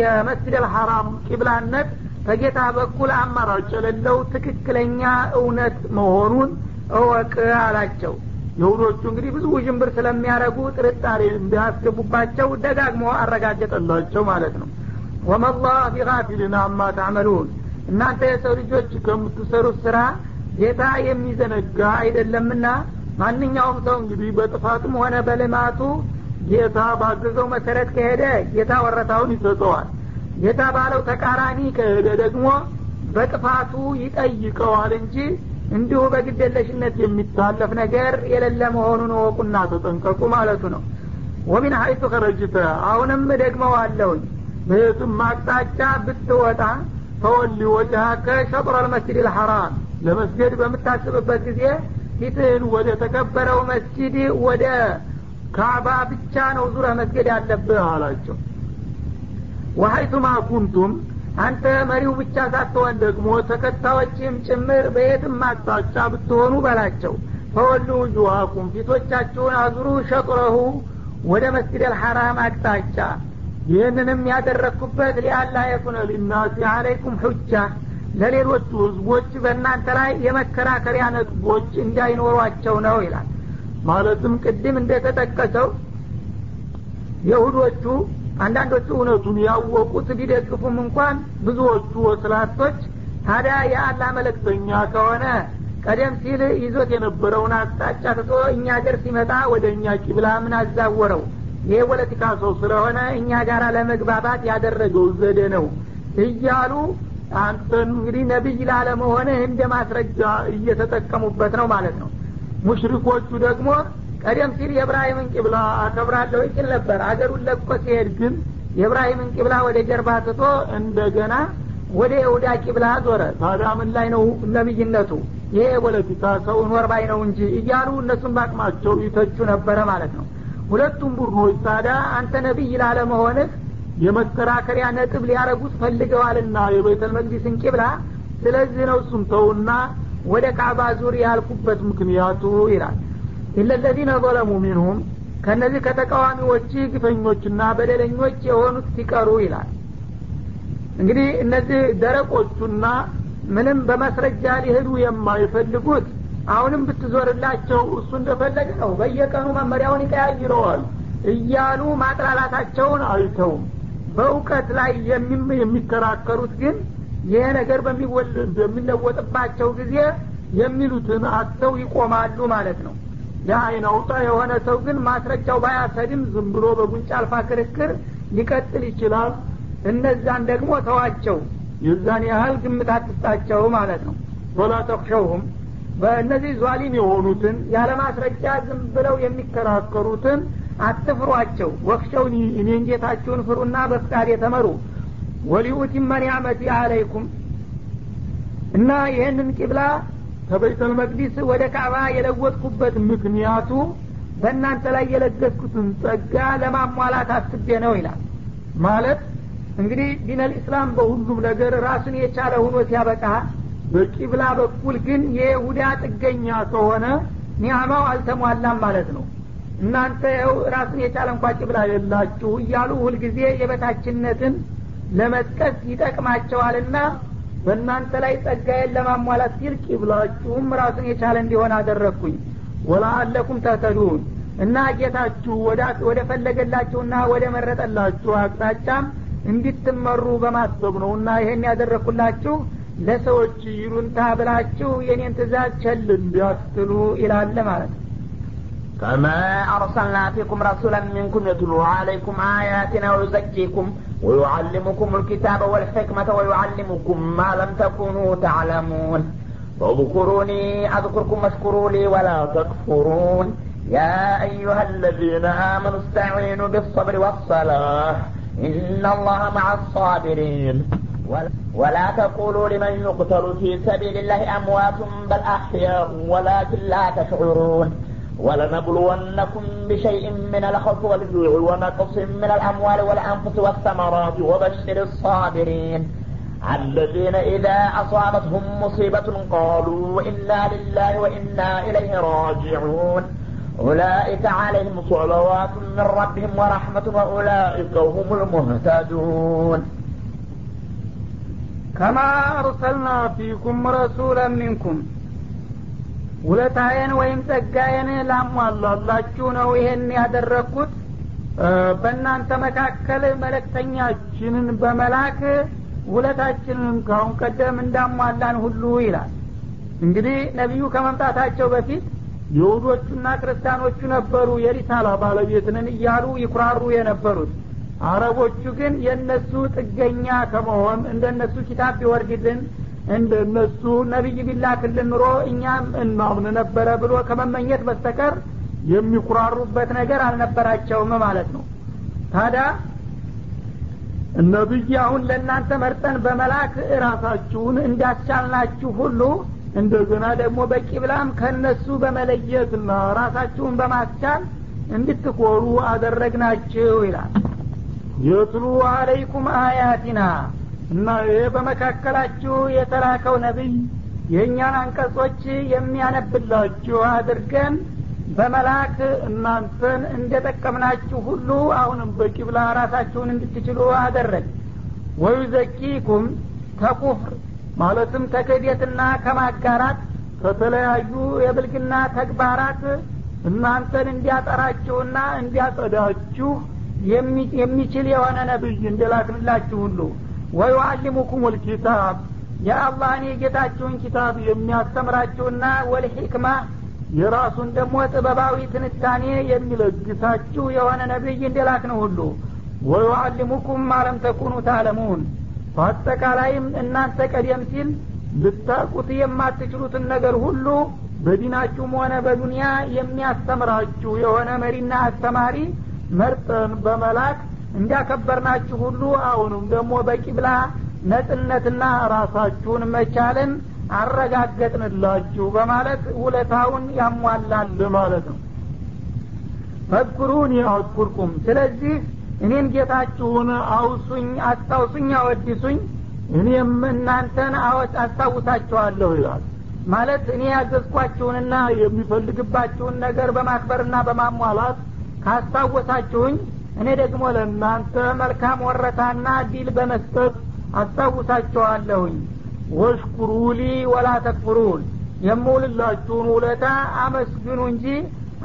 የመስጅድ አልሐራም ቂብላነት ከጌታ በኩል አማራጭ የሌለው ትክክለኛ እውነት መሆኑን እወቅ አላቸው። የሁዶቹ እንግዲህ ብዙ ውዥንብር ስለሚያደረጉ ጥርጣሬ እንዲያስገቡባቸው ደጋግሞ አረጋገጠላቸው ማለት ነው። ወመላህ ቢጋፊልን አማ ታዕመሉን እናንተ የሰው ልጆች ከምትሰሩት ስራ ጌታ የሚዘነጋ አይደለምና ማንኛውም ሰው እንግዲህ በጥፋቱም ሆነ በልማቱ ጌታ ባዘዘው መሰረት ከሄደ ጌታ ወረታውን ይሰጠዋል ጌታ ባለው ተቃራኒ ከሄደ ደግሞ በጥፋቱ ይጠይቀዋል እንጂ እንዲሁ በግደለሽነት የሚታለፍ ነገር የሌለ መሆኑን ወቁና ተጠንቀቁ ማለቱ ነው። ወሚን ሀይቱ ከረጅተ አሁንም ደግመው አለውኝ በየቱም አቅጣጫ ብትወጣ ፈወሊ ወጅሀከ ሸጥረ ልመስጅድ ልሐራም ለመስገድ በምታስብበት ጊዜ ፊትህን ወደ ተከበረው መስጅድ ወደ ካዕባ ብቻ ነው ዙረ መስገድ ያለብህ አላቸው ወሀይቱማ ኩንቱም አንተ መሪው ብቻ ሳትሆን ደግሞ ተከታዮችም ጭምር በየትም አቅጣጫ ብትሆኑ በላቸው። ፈወሉ ውጁሃኩም ፊቶቻችሁን አዙሩ ሸጥረሁ ወደ መስጅድ አልሐራም አቅጣጫ። ይህንንም ያደረግኩበት ሊአላ የኩነ ሊናሲ አለይኩም ሁጃ ለሌሎቹ ህዝቦች በእናንተ ላይ የመከራከሪያ ነጥቦች እንዳይኖሯቸው ነው ይላል። ማለትም ቅድም እንደተጠቀሰው የሁዶቹ አንዳንዶቹ እውነቱን ያወቁት ቢደግፉም እንኳን ብዙዎቹ ወስላቶች ታዲያ የአላህ መለክተኛ ከሆነ ቀደም ሲል ይዞት የነበረውን አቅጣጫ ትቶ እኛ ገር ሲመጣ ወደ እኛ ቂብላ ምን አዛወረው? ይሄ ፖለቲካ ሰው ስለሆነ እኛ ጋር ለመግባባት ያደረገው ዘዴ ነው እያሉ አንተን እንግዲህ ነቢይ ላለመሆንህ እንደ ማስረጃ እየተጠቀሙበት ነው ማለት ነው። ሙሽሪኮቹ ደግሞ ቀደም ሲል የእብራሂምን ቂብላ አከብራለሁ ይል ነበር። አገሩን ለቆ ሲሄድ ግን የእብራሂምን ቂብላ ወደ ጀርባ ትቶ እንደገና ወደ ይሁዳ ቂብላ ዞረ። ታዲያ ምን ላይ ነው ነቢይነቱ ይሄ የፖለቲካ ሰው ኖር ባይ ነው እንጂ እያሉ እነሱም በአቅማቸው ይተቹ ነበረ ማለት ነው። ሁለቱም ቡድኖች ታዲያ አንተ ነቢይ ላለመሆንህ የመከራከሪያ ነጥብ ሊያረጉት ፈልገዋልና የቤተል መቅዲስን ቂብላ ስለዚህ ነው እሱም ተውና ወደ ካዕባ ዙር ያልኩበት ምክንያቱ ይላል ኢለለዚነ ظለሙ ሚንሁም ከእነዚህ ከተቃዋሚዎች ግፈኞችና በደለኞች የሆኑት ሲቀሩ ይላል እንግዲህ እነዚህ ደረቆቹና ምንም በማስረጃ ሊሄዱ የማይፈልጉት አሁንም ብትዞርላቸው እሱ እንደፈለገ ነው በየቀኑ መመሪያውን ይቀያይረዋል እያሉ ማጥላላታቸውን አይተውም በእውቀት ላይ የሚከራከሩት ግን ይሄ ነገር በሚለወጥባቸው ጊዜ የሚሉትን አጥተው ይቆማሉ ማለት ነው የአይን አውጣ የሆነ ሰው ግን ማስረጃው ባያሰድም ዝም ብሎ በጉንጫ አልፋ ክርክር ሊቀጥል ይችላል። እነዛን ደግሞ ተዋቸው። የዛን ያህል ግምት አትስጣቸው ማለት ነው። ቶላ ተክሸውሁም። በእነዚህ ዟሊም የሆኑትን ያለ ማስረጃ ዝም ብለው የሚከራከሩትን አትፍሯቸው። ወክሸውኒ እኔን ፍሩና በፍቃድ የተመሩ ወሊኡቲ መኒያመቲ አለይኩም። እና ይህንን ቂብላ ከበይተል መቅዲስ ወደ ካዕባ የለወጥኩበት ምክንያቱ በእናንተ ላይ የለገስኩትን ጸጋ ለማሟላት አስቤ ነው ይላል። ማለት እንግዲህ ዲነል ኢስላም በሁሉም ነገር ራሱን የቻለ ሁኖ ሲያበቃ በቂብላ በኩል ግን የይሁዳ ጥገኛ ከሆነ ኒያማው አልተሟላም ማለት ነው። እናንተ ው ራሱን የቻለ እንኳ ቂብላ የላችሁ እያሉ ሁልጊዜ የበታችነትን ለመጥቀስ ይጠቅማቸዋልና በእናንተ ላይ ጸጋዬን ለማሟላት ሲል ቂብላችሁም ራሱን የቻለ እንዲሆን አደረግኩኝ ወላአለኩም ተተዱን እና ጌታችሁ ወደ ፈለገላችሁና ወደ መረጠላችሁ አቅጣጫም እንድትመሩ በማሰብ ነው እና ይሄን ያደረግኩላችሁ ለሰዎች ይሉንታ ብላችሁ የኔን ትእዛዝ ቸል እንዲያስትሉ ይላለ ማለት ነው كما أرسلنا فيكم رسولا منكم يتلو عليكم آياتنا ويزكيكم ويعلمكم الكتاب والحكمة ويعلمكم ما لم تكونوا تعلمون. واذكروني أذكركم واشكروا لي ولا تكفرون. يا أيها الذين آمنوا استعينوا بالصبر والصلاة. إن الله مع الصابرين. ولا تقولوا لمن يقتل في سبيل الله أموات بل أحياء ولكن لا تشعرون. ولنبلونكم بشيء من الخوف والجوع ونقص من الأموال والأنفس والثمرات وبشر الصابرين. الذين إذا أصابتهم مصيبة قالوا إنا لله وإنا إليه راجعون. أولئك عليهم صلوات من ربهم ورحمة وأولئك هم المهتدون. كما أرسلنا فيكم رسولا منكم ውለታዬን ወይም ጸጋዬን ላሟላላችሁ ነው ይሄን ያደረግኩት በእናንተ መካከል መለክተኛችንን በመላክ ውለታችንን ካሁን ቀደም እንዳሟላን ሁሉ ይላል። እንግዲህ ነቢዩ ከመምጣታቸው በፊት ይሁዶቹና ክርስቲያኖቹ ነበሩ የሪሳላ ባለቤትንን እያሉ ይኩራሩ የነበሩት። አረቦቹ ግን የእነሱ ጥገኛ ከመሆን እንደነሱ ኪታብ ቢወርድልን እንደነሱ ነቢይ ቢላክልን ኑሮ እኛም እናምን ነበረ ብሎ ከመመኘት በስተቀር የሚኩራሩበት ነገር አልነበራቸውም ማለት ነው። ታዲያ ነቢይ አሁን ለእናንተ መርጠን በመላክ ራሳችሁን እንዳስቻልናችሁ ሁሉ እንደገና ደግሞ በቂብላም ከእነሱ በመለየትና ራሳችሁን በማስቻል እንድትኮሩ አደረግናችሁ ይላል። የትሉ አለይኩም አያቲና በመካከላችሁ የተላከው ነቢይ የእኛን አንቀጾች የሚያነብላችሁ አድርገን በመላክ እናንተን እንደጠቀምናችሁ ሁሉ አሁንም በቂብላ ራሳችሁን እንድትችሉ አደረግ። ወዩዘኪኩም ተኩፍር ማለትም ተክህደትና ከማጋራት ከተለያዩ የብልግና ተግባራት እናንተን እንዲያጠራችሁና እንዲያጸዳችሁ የሚችል የሆነ ነቢይ እንደላክንላችሁ ሁሉ ወዩአሊሙኩም ልኪታብ የአላህን የጌታችሁን ኪታብ የሚያስተምራችሁና ወልሒክማ የራሱን ደግሞ ጥበባዊ ትንታኔ የሚለግሳችሁ የሆነ ነቢይ እንደላክን ሁሉ። ወዩአሊሙኩም ማለም ተኩኑ ታለሙን በአጠቃላይም እናንተ ቀደም ሲል ልታቁት የማትችሉትን ነገር ሁሉ በዲናችሁም ሆነ በዱንያ የሚያስተምራችሁ የሆነ መሪና አስተማሪ መርጠን በመላክ እንዳከበርናችሁ ሁሉ አሁንም ደግሞ በቂብላ ነጥነትና ራሳችሁን መቻልን አረጋገጥንላችሁ በማለት ውለታውን ያሟላል ማለት ነው። ፈኩሩን ያወድኩርኩም ስለዚህ እኔን ጌታችሁን አውሱኝ አስታውሱኝ አወድሱኝ እኔም እናንተን አስታውሳችኋለሁ ይላል። ማለት እኔ ያዘዝኳችሁንና የሚፈልግባችሁን ነገር በማክበርና በማሟላት ካስታወሳችሁኝ እኔ ደግሞ ለእናንተ መልካም ወረታና ዲል በመስጠት አስታውሳችኋለሁኝ ወሽኩሩሊ ወላ ተክፍሩን የምውልላችሁን ውለታ አመስግኑ እንጂ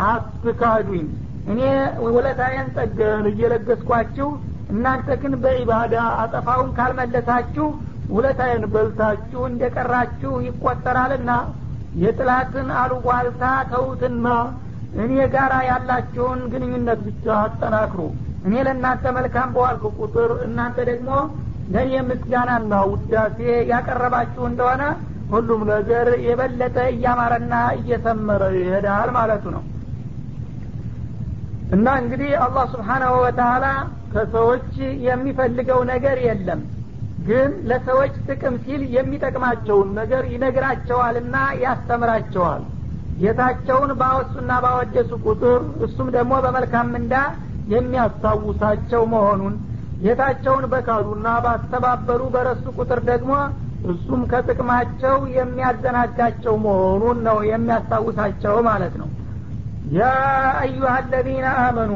አትካዱኝ። እኔ ውለታዬን ጠገን እየለገስኳችሁ እናንተ ግን በኢባዳ አጠፋውን ካልመለሳችሁ ውለታዬን በልታችሁ እንደቀራችሁ ይቆጠራልና የጥላትን አሉቧልታ ተውትና እኔ ጋራ ያላችሁን ግንኙነት ብቻ አጠናክሩ። እኔ ለእናንተ መልካም በዋልኩ ቁጥር እናንተ ደግሞ ለእኔ ምስጋናና ውዳሴ ያቀረባችሁ እንደሆነ ሁሉም ነገር የበለጠ እያማረና እየሰመረ ይሄዳል ማለቱ ነው። እና እንግዲህ አላህ ስብሓናሁ ወተላ ከሰዎች የሚፈልገው ነገር የለም። ግን ለሰዎች ጥቅም ሲል የሚጠቅማቸውን ነገር ይነግራቸዋልና ያስተምራቸዋል ጌታቸውን ባወሱና ባወደሱ ቁጥር እሱም ደግሞ በመልካም ምንዳ የሚያስታውሳቸው መሆኑን ጌታቸውን በካዱና ባስተባበሩ በረሱ ቁጥር ደግሞ እሱም ከጥቅማቸው የሚያዘናጋቸው መሆኑን ነው የሚያስታውሳቸው ማለት ነው። ያ አዩሃ አለዚነ አመኑ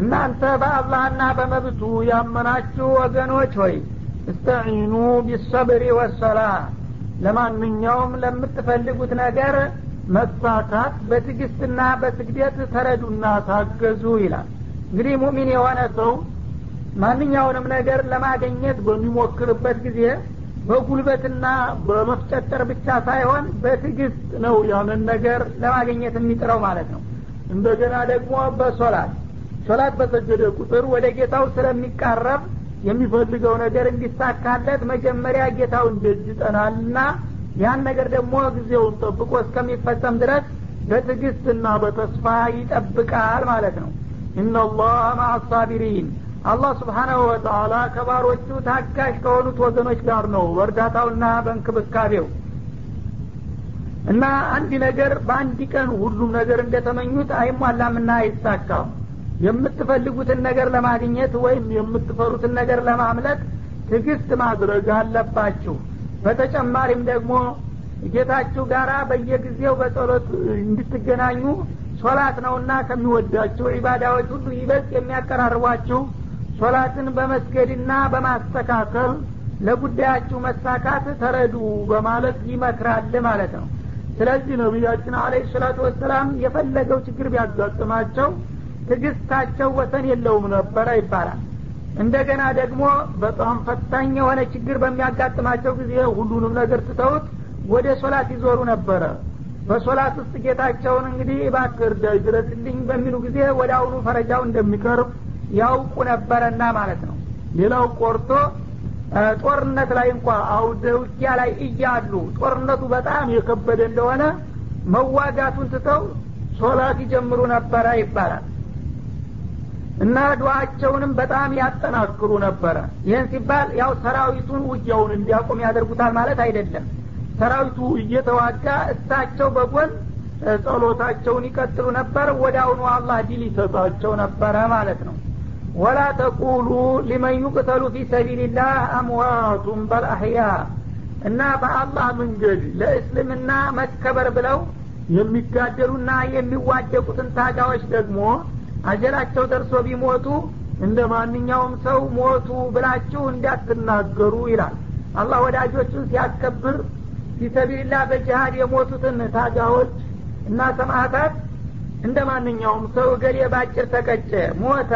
እናንተ በአላህና በመብቱ ያመናችሁ ወገኖች ሆይ እስተዒኑ ቢሰብሪ ወሰላ ለማንኛውም ለምትፈልጉት ነገር መሳካት በትዕግስትና በስግደት ተረዱና ታገዙ ይላል። እንግዲህ ሙሚን የሆነ ሰው ማንኛውንም ነገር ለማገኘት በሚሞክርበት ጊዜ በጉልበትና በመፍጨጠር ብቻ ሳይሆን በትዕግስት ነው ያንን ነገር ለማግኘት የሚጥረው ማለት ነው። እንደገና ደግሞ በሶላት ሶላት በሰገደ ቁጥር ወደ ጌታው ስለሚቃረብ የሚፈልገው ነገር እንዲሳካለት መጀመሪያ ጌታውን ደጅ ይጠናልና ያን ነገር ደግሞ ጊዜውን ጠብቆ እስከሚፈጸም ድረስ በትዕግስትና በተስፋ ይጠብቃል ማለት ነው። ኢናላህ ማአሳቢሪን አላህ ስብሓናሁ ወተአላ ከባሮቹ ታጋሽ ከሆኑት ወገኖች ጋር ነው በእርዳታውና በእንክብካቤው። እና አንድ ነገር በአንድ ቀን ሁሉም ነገር እንደተመኙት አይሟላምና አይሳካም የምትፈልጉትን ነገር ለማግኘት ወይም የምትፈሩትን ነገር ለማምለጥ ትግስት ማድረግ አለባችሁ። በተጨማሪም ደግሞ ጌታችሁ ጋራ በየጊዜው በጸሎት እንድትገናኙ ሶላት ነውና ከሚወዳችሁ ዒባዳዎች ሁሉ ይበልጥ የሚያቀራርቧችሁ ሶላትን በመስገድና በማስተካከል ለጉዳያችሁ መሳካት ተረዱ በማለት ይመክራል ማለት ነው። ስለዚህ ነቢያችን አለ ሰላቱ ወሰላም የፈለገው ችግር ቢያጋጥማቸው ትግስታቸው ወሰን የለውም ነበረ ይባላል። እንደገና ደግሞ በጣም ፈታኝ የሆነ ችግር በሚያጋጥማቸው ጊዜ ሁሉንም ነገር ትተውት ወደ ሶላት ይዞሩ ነበረ። በሶላት ውስጥ ጌታቸውን እንግዲህ እባክህ ድረስልኝ በሚሉ ጊዜ ወደ አሁኑ ፈረጃው እንደሚቀርብ ያውቁ ነበረና ማለት ነው። ሌላው ቆርቶ ጦርነት ላይ እንኳ አውደ ውጊያ ላይ እያሉ ጦርነቱ በጣም የከበደ እንደሆነ መዋጋቱን ትተው ሶላት ይጀምሩ ነበረ ይባላል እና ዱዓቸውንም በጣም ያጠናክሩ ነበረ። ይህን ሲባል ያው ሰራዊቱን ውጊያውን እንዲያቆም ያደርጉታል ማለት አይደለም። ሰራዊቱ እየተዋጋ እሳቸው በጎን ጸሎታቸውን ይቀጥሉ ነበር። አሁኑ አላህ ዲል ይሰጣቸው ነበረ ማለት ነው። ولا تقولوا لمن يقتل في سبيل الله أموات بل أحياء እና በአላህ መንገድ ለእስልምና መከበር ብለው የሚጋደሉና የሚዋደቁትን ታጋዮች ደግሞ አጀላቸው ደርሶ ቢሞቱ እንደ ማንኛውም ሰው ሞቱ ብላችሁ እንዳትናገሩ ይላል። አላህ ወዳጆቹን ሲያስከብር ፊሰቢልላ በጅሃድ የሞቱትን ታጋዎች እና ሰማዕታት እንደ ማንኛውም ሰው እገሌ ባጭር ተቀጨ ሞተ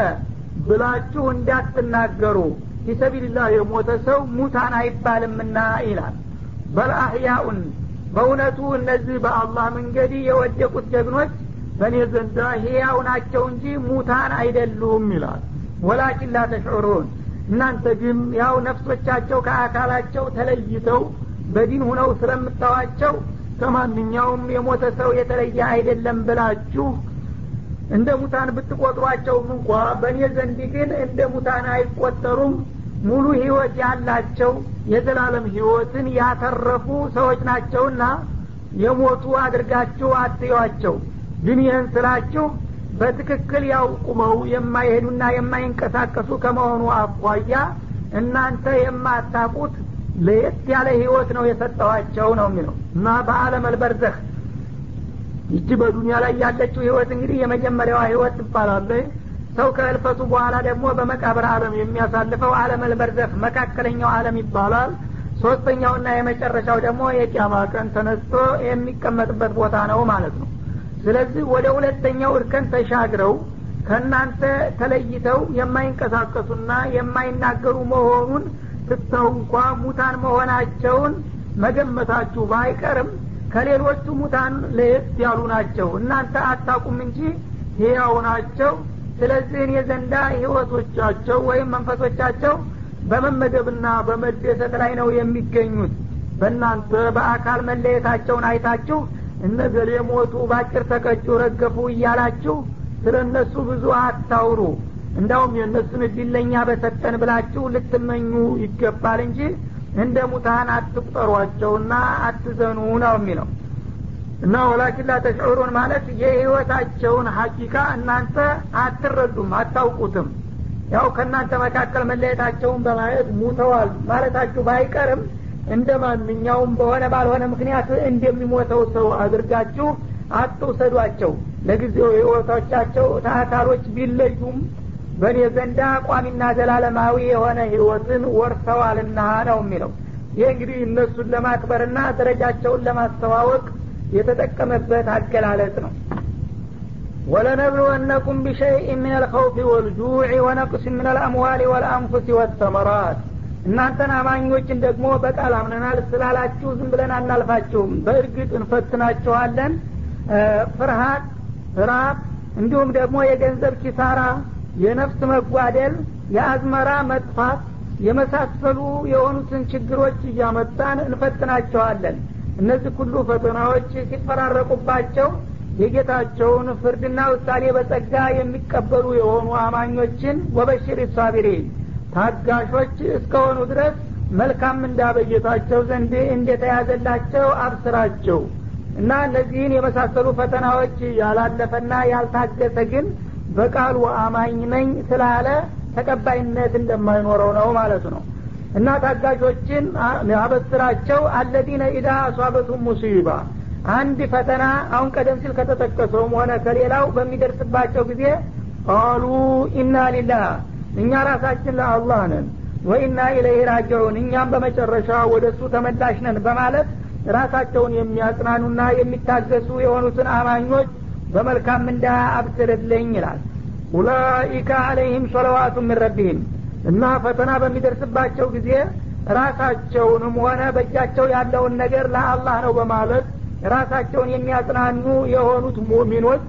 ብላችሁ እንዳትናገሩ። ፊሰቢልላህ የሞተ ሰው ሙታን አይባልምና ይላል። በልአህያኡን በእውነቱ እነዚህ በአላህ መንገድ የወደቁት ጀግኖች በእኔ ዘንዳ ህያው ናቸው እንጂ ሙታን አይደሉም ይላል። ወላኪን ላ ተሽዑሩን እናንተ ግን ያው ነፍሶቻቸው ከአካላቸው ተለይተው በዲን ሁነው ስለምታዋቸው ከማንኛውም የሞተ ሰው የተለየ አይደለም ብላችሁ እንደ ሙታን ብትቆጥሯቸውም እንኳ በእኔ ዘንድ ግን እንደ ሙታን አይቆጠሩም። ሙሉ ህይወት ያላቸው የዘላለም ህይወትን ያተረፉ ሰዎች ናቸውና የሞቱ አድርጋችሁ አትዩዋቸው ግን ይህን ስላችሁ በትክክል ያው ቁመው የማይሄዱና የማይንቀሳቀሱ ከመሆኑ አኳያ እናንተ የማታቁት ለየት ያለ ህይወት ነው የሰጠዋቸው ነው የሚለው። እና በአለም አልበርዘህ? ይቺ በዱኒያ ላይ ያለችው ህይወት እንግዲህ የመጀመሪያዋ ህይወት ትባላለች። ሰው ከእልፈቱ በኋላ ደግሞ በመቃብር አለም የሚያሳልፈው አለም አልበርዘህ መካከለኛው አለም ይባላል። ሶስተኛውና የመጨረሻው ደግሞ የቂያማ ቀን ተነስቶ የሚቀመጥበት ቦታ ነው ማለት ነው ስለዚህ ወደ ሁለተኛው እርከን ተሻግረው ከእናንተ ተለይተው የማይንቀሳቀሱና የማይናገሩ መሆኑን ስተው እንኳ ሙታን መሆናቸውን መገመታችሁ ባይቀርም ከሌሎቹ ሙታን ለየት ያሉ ናቸው። እናንተ አታቁም እንጂ ህያው ናቸው። ስለዚህ እኔ ዘንዳ ህይወቶቻቸው ወይም መንፈሶቻቸው በመመገብና በመደሰት ላይ ነው የሚገኙት። በእናንተ በአካል መለየታቸውን አይታችሁ እነገሌ ሞቱ ባጭር ተቀጩ ረገፉ እያላችሁ ስለ እነሱ ብዙ አታውሩ። እንዳውም የእነሱን እድለኛ በሰጠን ብላችሁ ልትመኙ ይገባል እንጂ እንደ ሙታን አትቁጠሯቸውና አትዘኑ ነው የሚለው። እና ወላኪን ላተሽዑሩን ማለት የህይወታቸውን ሀቂቃ እናንተ አትረዱም አታውቁትም። ያው ከእናንተ መካከል መለየታቸውን በማየት ሙተዋል ማለታችሁ ባይቀርም እንደ ማንኛውም በሆነ ባልሆነ ምክንያት እንደሚሞተው ሰው አድርጋችሁ አትውሰዷቸው። ለጊዜው ህይወቶቻቸው ታታሮች ቢለዩም በእኔ ዘንዳ ቋሚና ዘላለማዊ የሆነ ህይወትን ወርሰዋልና ነው የሚለው። ይህ እንግዲህ እነሱን ለማክበርና ደረጃቸውን ለማስተዋወቅ የተጠቀመበት አገላለጽ ነው። ወለነብልወነኩም ቢሸይء ምን አልኸውፍ ወልጁዕ ወነቅስ ምን አልአምዋል ወልአንፉስ ወተመራት እናንተን አማኞችን ደግሞ በቃል አምነናል ስላላችሁ ዝም ብለን አናልፋችሁም። በእርግጥ እንፈትናችኋለን። ፍርሃት ራብ እንዲሁም ደግሞ የገንዘብ ኪሳራ የነፍስ መጓደል የአዝመራ መጥፋት የመሳሰሉ የሆኑትን ችግሮች እያመጣን እንፈትናቸዋለን እነዚህ ሁሉ ፈተናዎች ሲፈራረቁባቸው የጌታቸውን ፍርድና ውሳኔ በጸጋ የሚቀበሉ የሆኑ አማኞችን ወበሽር ሳቢሪን ታጋሾች እስከሆኑ ድረስ መልካም እንዳበየታቸው ዘንድ እንደተያዘላቸው አብስራቸው እና እነዚህን የመሳሰሉ ፈተናዎች ያላለፈና ያልታገሰ ግን በቃሉ አማኝ ነኝ ስላለ ተቀባይነት እንደማይኖረው ነው ማለቱ ነው። እና ታጋሾችን አበስራቸው አለዲነ ኢዳ አሷበቱም ሙሲባ። አንድ ፈተና አሁን ቀደም ሲል ከተጠቀሰውም ሆነ ከሌላው በሚደርስባቸው ጊዜ ቃሉ ኢና ሊላህ እኛ ራሳችን ለአላህ ነን ወኢና ኢለይህ ራጅዑን እኛም በመጨረሻ ወደ እሱ ተመላሽ ነን በማለት ራሳቸውን የሚያጽናኑና የሚታገሱ የሆኑትን አማኞች በመልካም እንዳ አብስርልኝ ይላል። ኡላኢከ አለይህም ሶለዋቱ ምን ረቢህም እና ፈተና በሚደርስባቸው ጊዜ ራሳቸውንም ሆነ በእጃቸው ያለውን ነገር ለአላህ ነው በማለት ራሳቸውን የሚያጽናኑ የሆኑት ሙሚኖች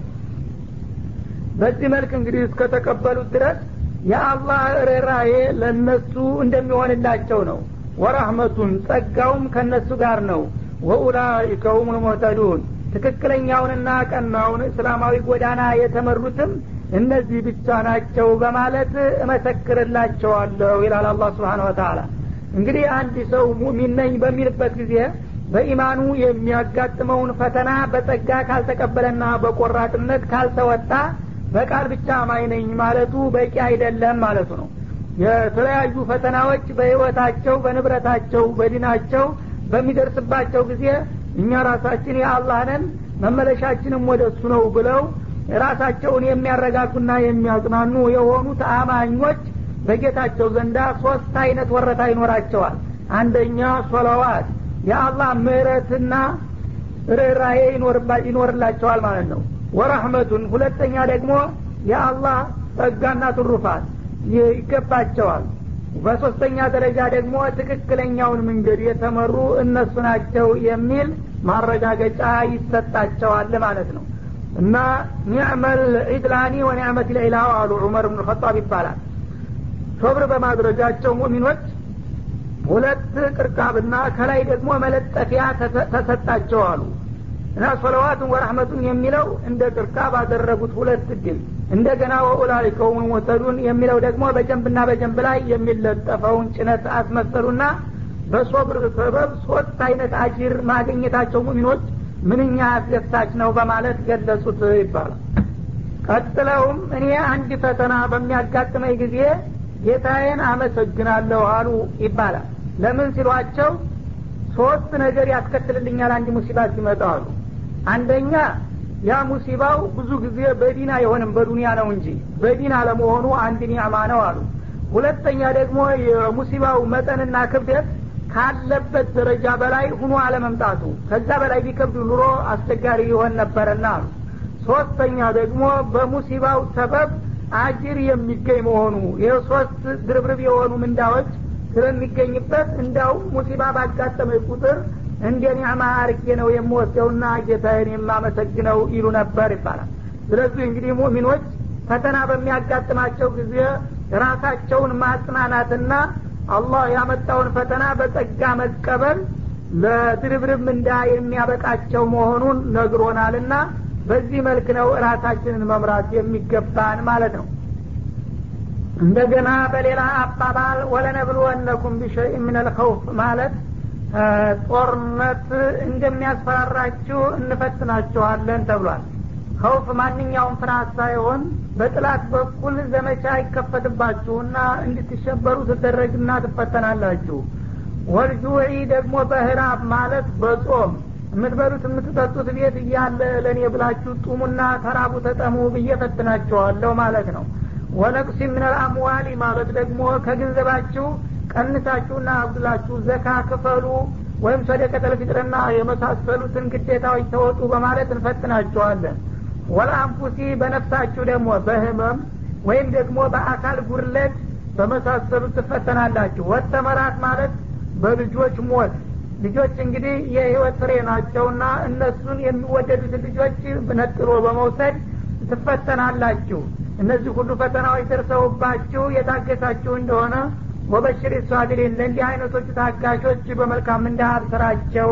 በዚህ መልክ እንግዲህ እስከተቀበሉት ድረስ የአላህ ርኅራዬ ለእነሱ እንደሚሆንላቸው ነው። ወራህመቱን ጸጋውም ከእነሱ ጋር ነው። ወኡላኢከ ሁም ልሙህተዱን ትክክለኛውንና ቀናውን እስላማዊ ጎዳና የተመሩትም እነዚህ ብቻ ናቸው በማለት እመሰክርላቸዋለሁ ይላል አላህ ስብሓን ወተላ እንግዲህ አንድ ሰው ሙሚን ነኝ በሚልበት ጊዜ በኢማኑ የሚያጋጥመውን ፈተና በጸጋ ካልተቀበለና በቆራጥነት ካልተወጣ በቃል ብቻ አማኝ ነኝ ማለቱ በቂ አይደለም ማለቱ ነው። የተለያዩ ፈተናዎች በህይወታቸው በንብረታቸው በዲናቸው በሚደርስባቸው ጊዜ እኛ ራሳችን የአላህ መመለሻችንም ወደ እሱ ነው ብለው ራሳቸውን የሚያረጋጉና የሚያጽናኑ የሆኑት አማኞች በጌታቸው ዘንዳ ሶስት አይነት ወረታ ይኖራቸዋል። አንደኛ ሶለዋት የአላህ ምህረትና ርኅራሄ ይኖርላቸዋል ማለት ነው ወረህመቱን። ሁለተኛ ደግሞ የአላህ ጸጋና ትሩፋት ይገባቸዋል። በሶስተኛ ደረጃ ደግሞ ትክክለኛውን መንገድ የተመሩ እነሱ ናቸው የሚል ማረጋገጫ ይሰጣቸዋል ማለት ነው። እና ኒዕመል ዒድላኒ ወኒዕመት ልዒላው አሉ ዑመር ብን ኸጣብ ይባላል። ሶብር በማድረጋቸው ሙሚኖች ሁለት ቅርቃብና ከላይ ደግሞ መለጠፊያ ተሰጣቸው አሉ እና ሶለዋቱን ወረሕመቱን የሚለው እንደ ቅርቃብ አደረጉት ሁለት ድል። እንደገና ወኡላይከውም ሙተዱን የሚለው ደግሞ በጀንብና በጀንብ ላይ የሚለጠፈውን ጭነት አስመሰሉና በሶብር ሰበብ ሶስት አይነት አጅር ማግኘታቸው ሙሚኖች ምንኛ አስደሳች ነው በማለት ገለጹት ይባላል። ቀጥለውም እኔ አንድ ፈተና በሚያጋጥመኝ ጊዜ ጌታዬን አመሰግናለሁ አሉ ይባላል። ለምን ሲሏቸው ሶስት ነገር ያስከትልልኛል አንድ ሙሲባ ሲመጣ አሉ አንደኛ ያ ሙሲባው ብዙ ጊዜ በዲን አይሆንም በዱንያ ነው እንጂ በዲን አለመሆኑ አንድ ኒዕማ ነው አሉ። ሁለተኛ ደግሞ የሙሲባው መጠንና ክብደት ካለበት ደረጃ በላይ ሁኖ አለመምጣቱ ከዛ በላይ ቢከብዱ ኑሮ አስቸጋሪ ይሆን ነበረና አሉ። ሶስተኛ ደግሞ በሙሲባው ሰበብ አጅር የሚገኝ መሆኑ ይህ ድርብርብ የሆኑ ምንዳዎች ስለሚገኝበት እንዳውም ሙሲባ ባጋጠመ ቁጥር እንደ ኒዕማ አርጌ ነው የምወስደውና ጌታዬን የማመሰግነው ይሉ ነበር ይባላል። ስለዚህ እንግዲህ ሙሚኖች ፈተና በሚያጋጥማቸው ጊዜ ራሳቸውን ማጽናናትና አላህ ያመጣውን ፈተና በጸጋ መቀበል ለድርብርብ ምንዳ የሚያበቃቸው መሆኑን ነግሮናልና በዚህ መልክ ነው ራሳችንን መምራት የሚገባን ማለት ነው። እንደገና በሌላ አባባል ወለነብልወነኩም ቢሸይ ምን ልኸውፍ ማለት ጦርነት እንደሚያስፈራራችሁ እንፈትናችኋለን ተብሏል። ከውፍ ማንኛውም ፍርሃት ሳይሆን በጥላት በኩል ዘመቻ ይከፈትባችሁና እንድትሸበሩ ትደረግና ትፈተናላችሁ። ወልጁዒ ደግሞ በህራብ ማለት በጾም የምትበሉት የምትጠጡት ቤት እያለ ለእኔ ብላችሁ ጡሙና ተራቡ ተጠሙ ብዬ ፈትናችኋለሁ ማለት ነው። ወነቅሲ ምን አምዋሊ ማለት ደግሞ ከገንዘባችሁ ቀንሳችሁና አብድላችሁ ዘካ ክፈሉ ወይም ሰደቀተል ፊጥርና የመሳሰሉትን ግዴታዎች ተወጡ በማለት እንፈትናቸዋለን ወለአንፉሲ በነፍሳችሁ ደግሞ በህመም ወይም ደግሞ በአካል ጉድለት በመሳሰሉት ትፈተናላችሁ። ወተመራት ማለት በልጆች ሞት። ልጆች እንግዲህ የህይወት ፍሬ ናቸውና እነሱን የሚወደዱትን ልጆች ነጥሎ በመውሰድ ትፈተናላችሁ። እነዚህ ሁሉ ፈተናዎች ደርሰውባችሁ የታገሳችሁ እንደሆነ ወበሽር ሳቢሪን ለእንዲህ አይነቶቹ ታጋሾች በመልካም እንዳብስራቸው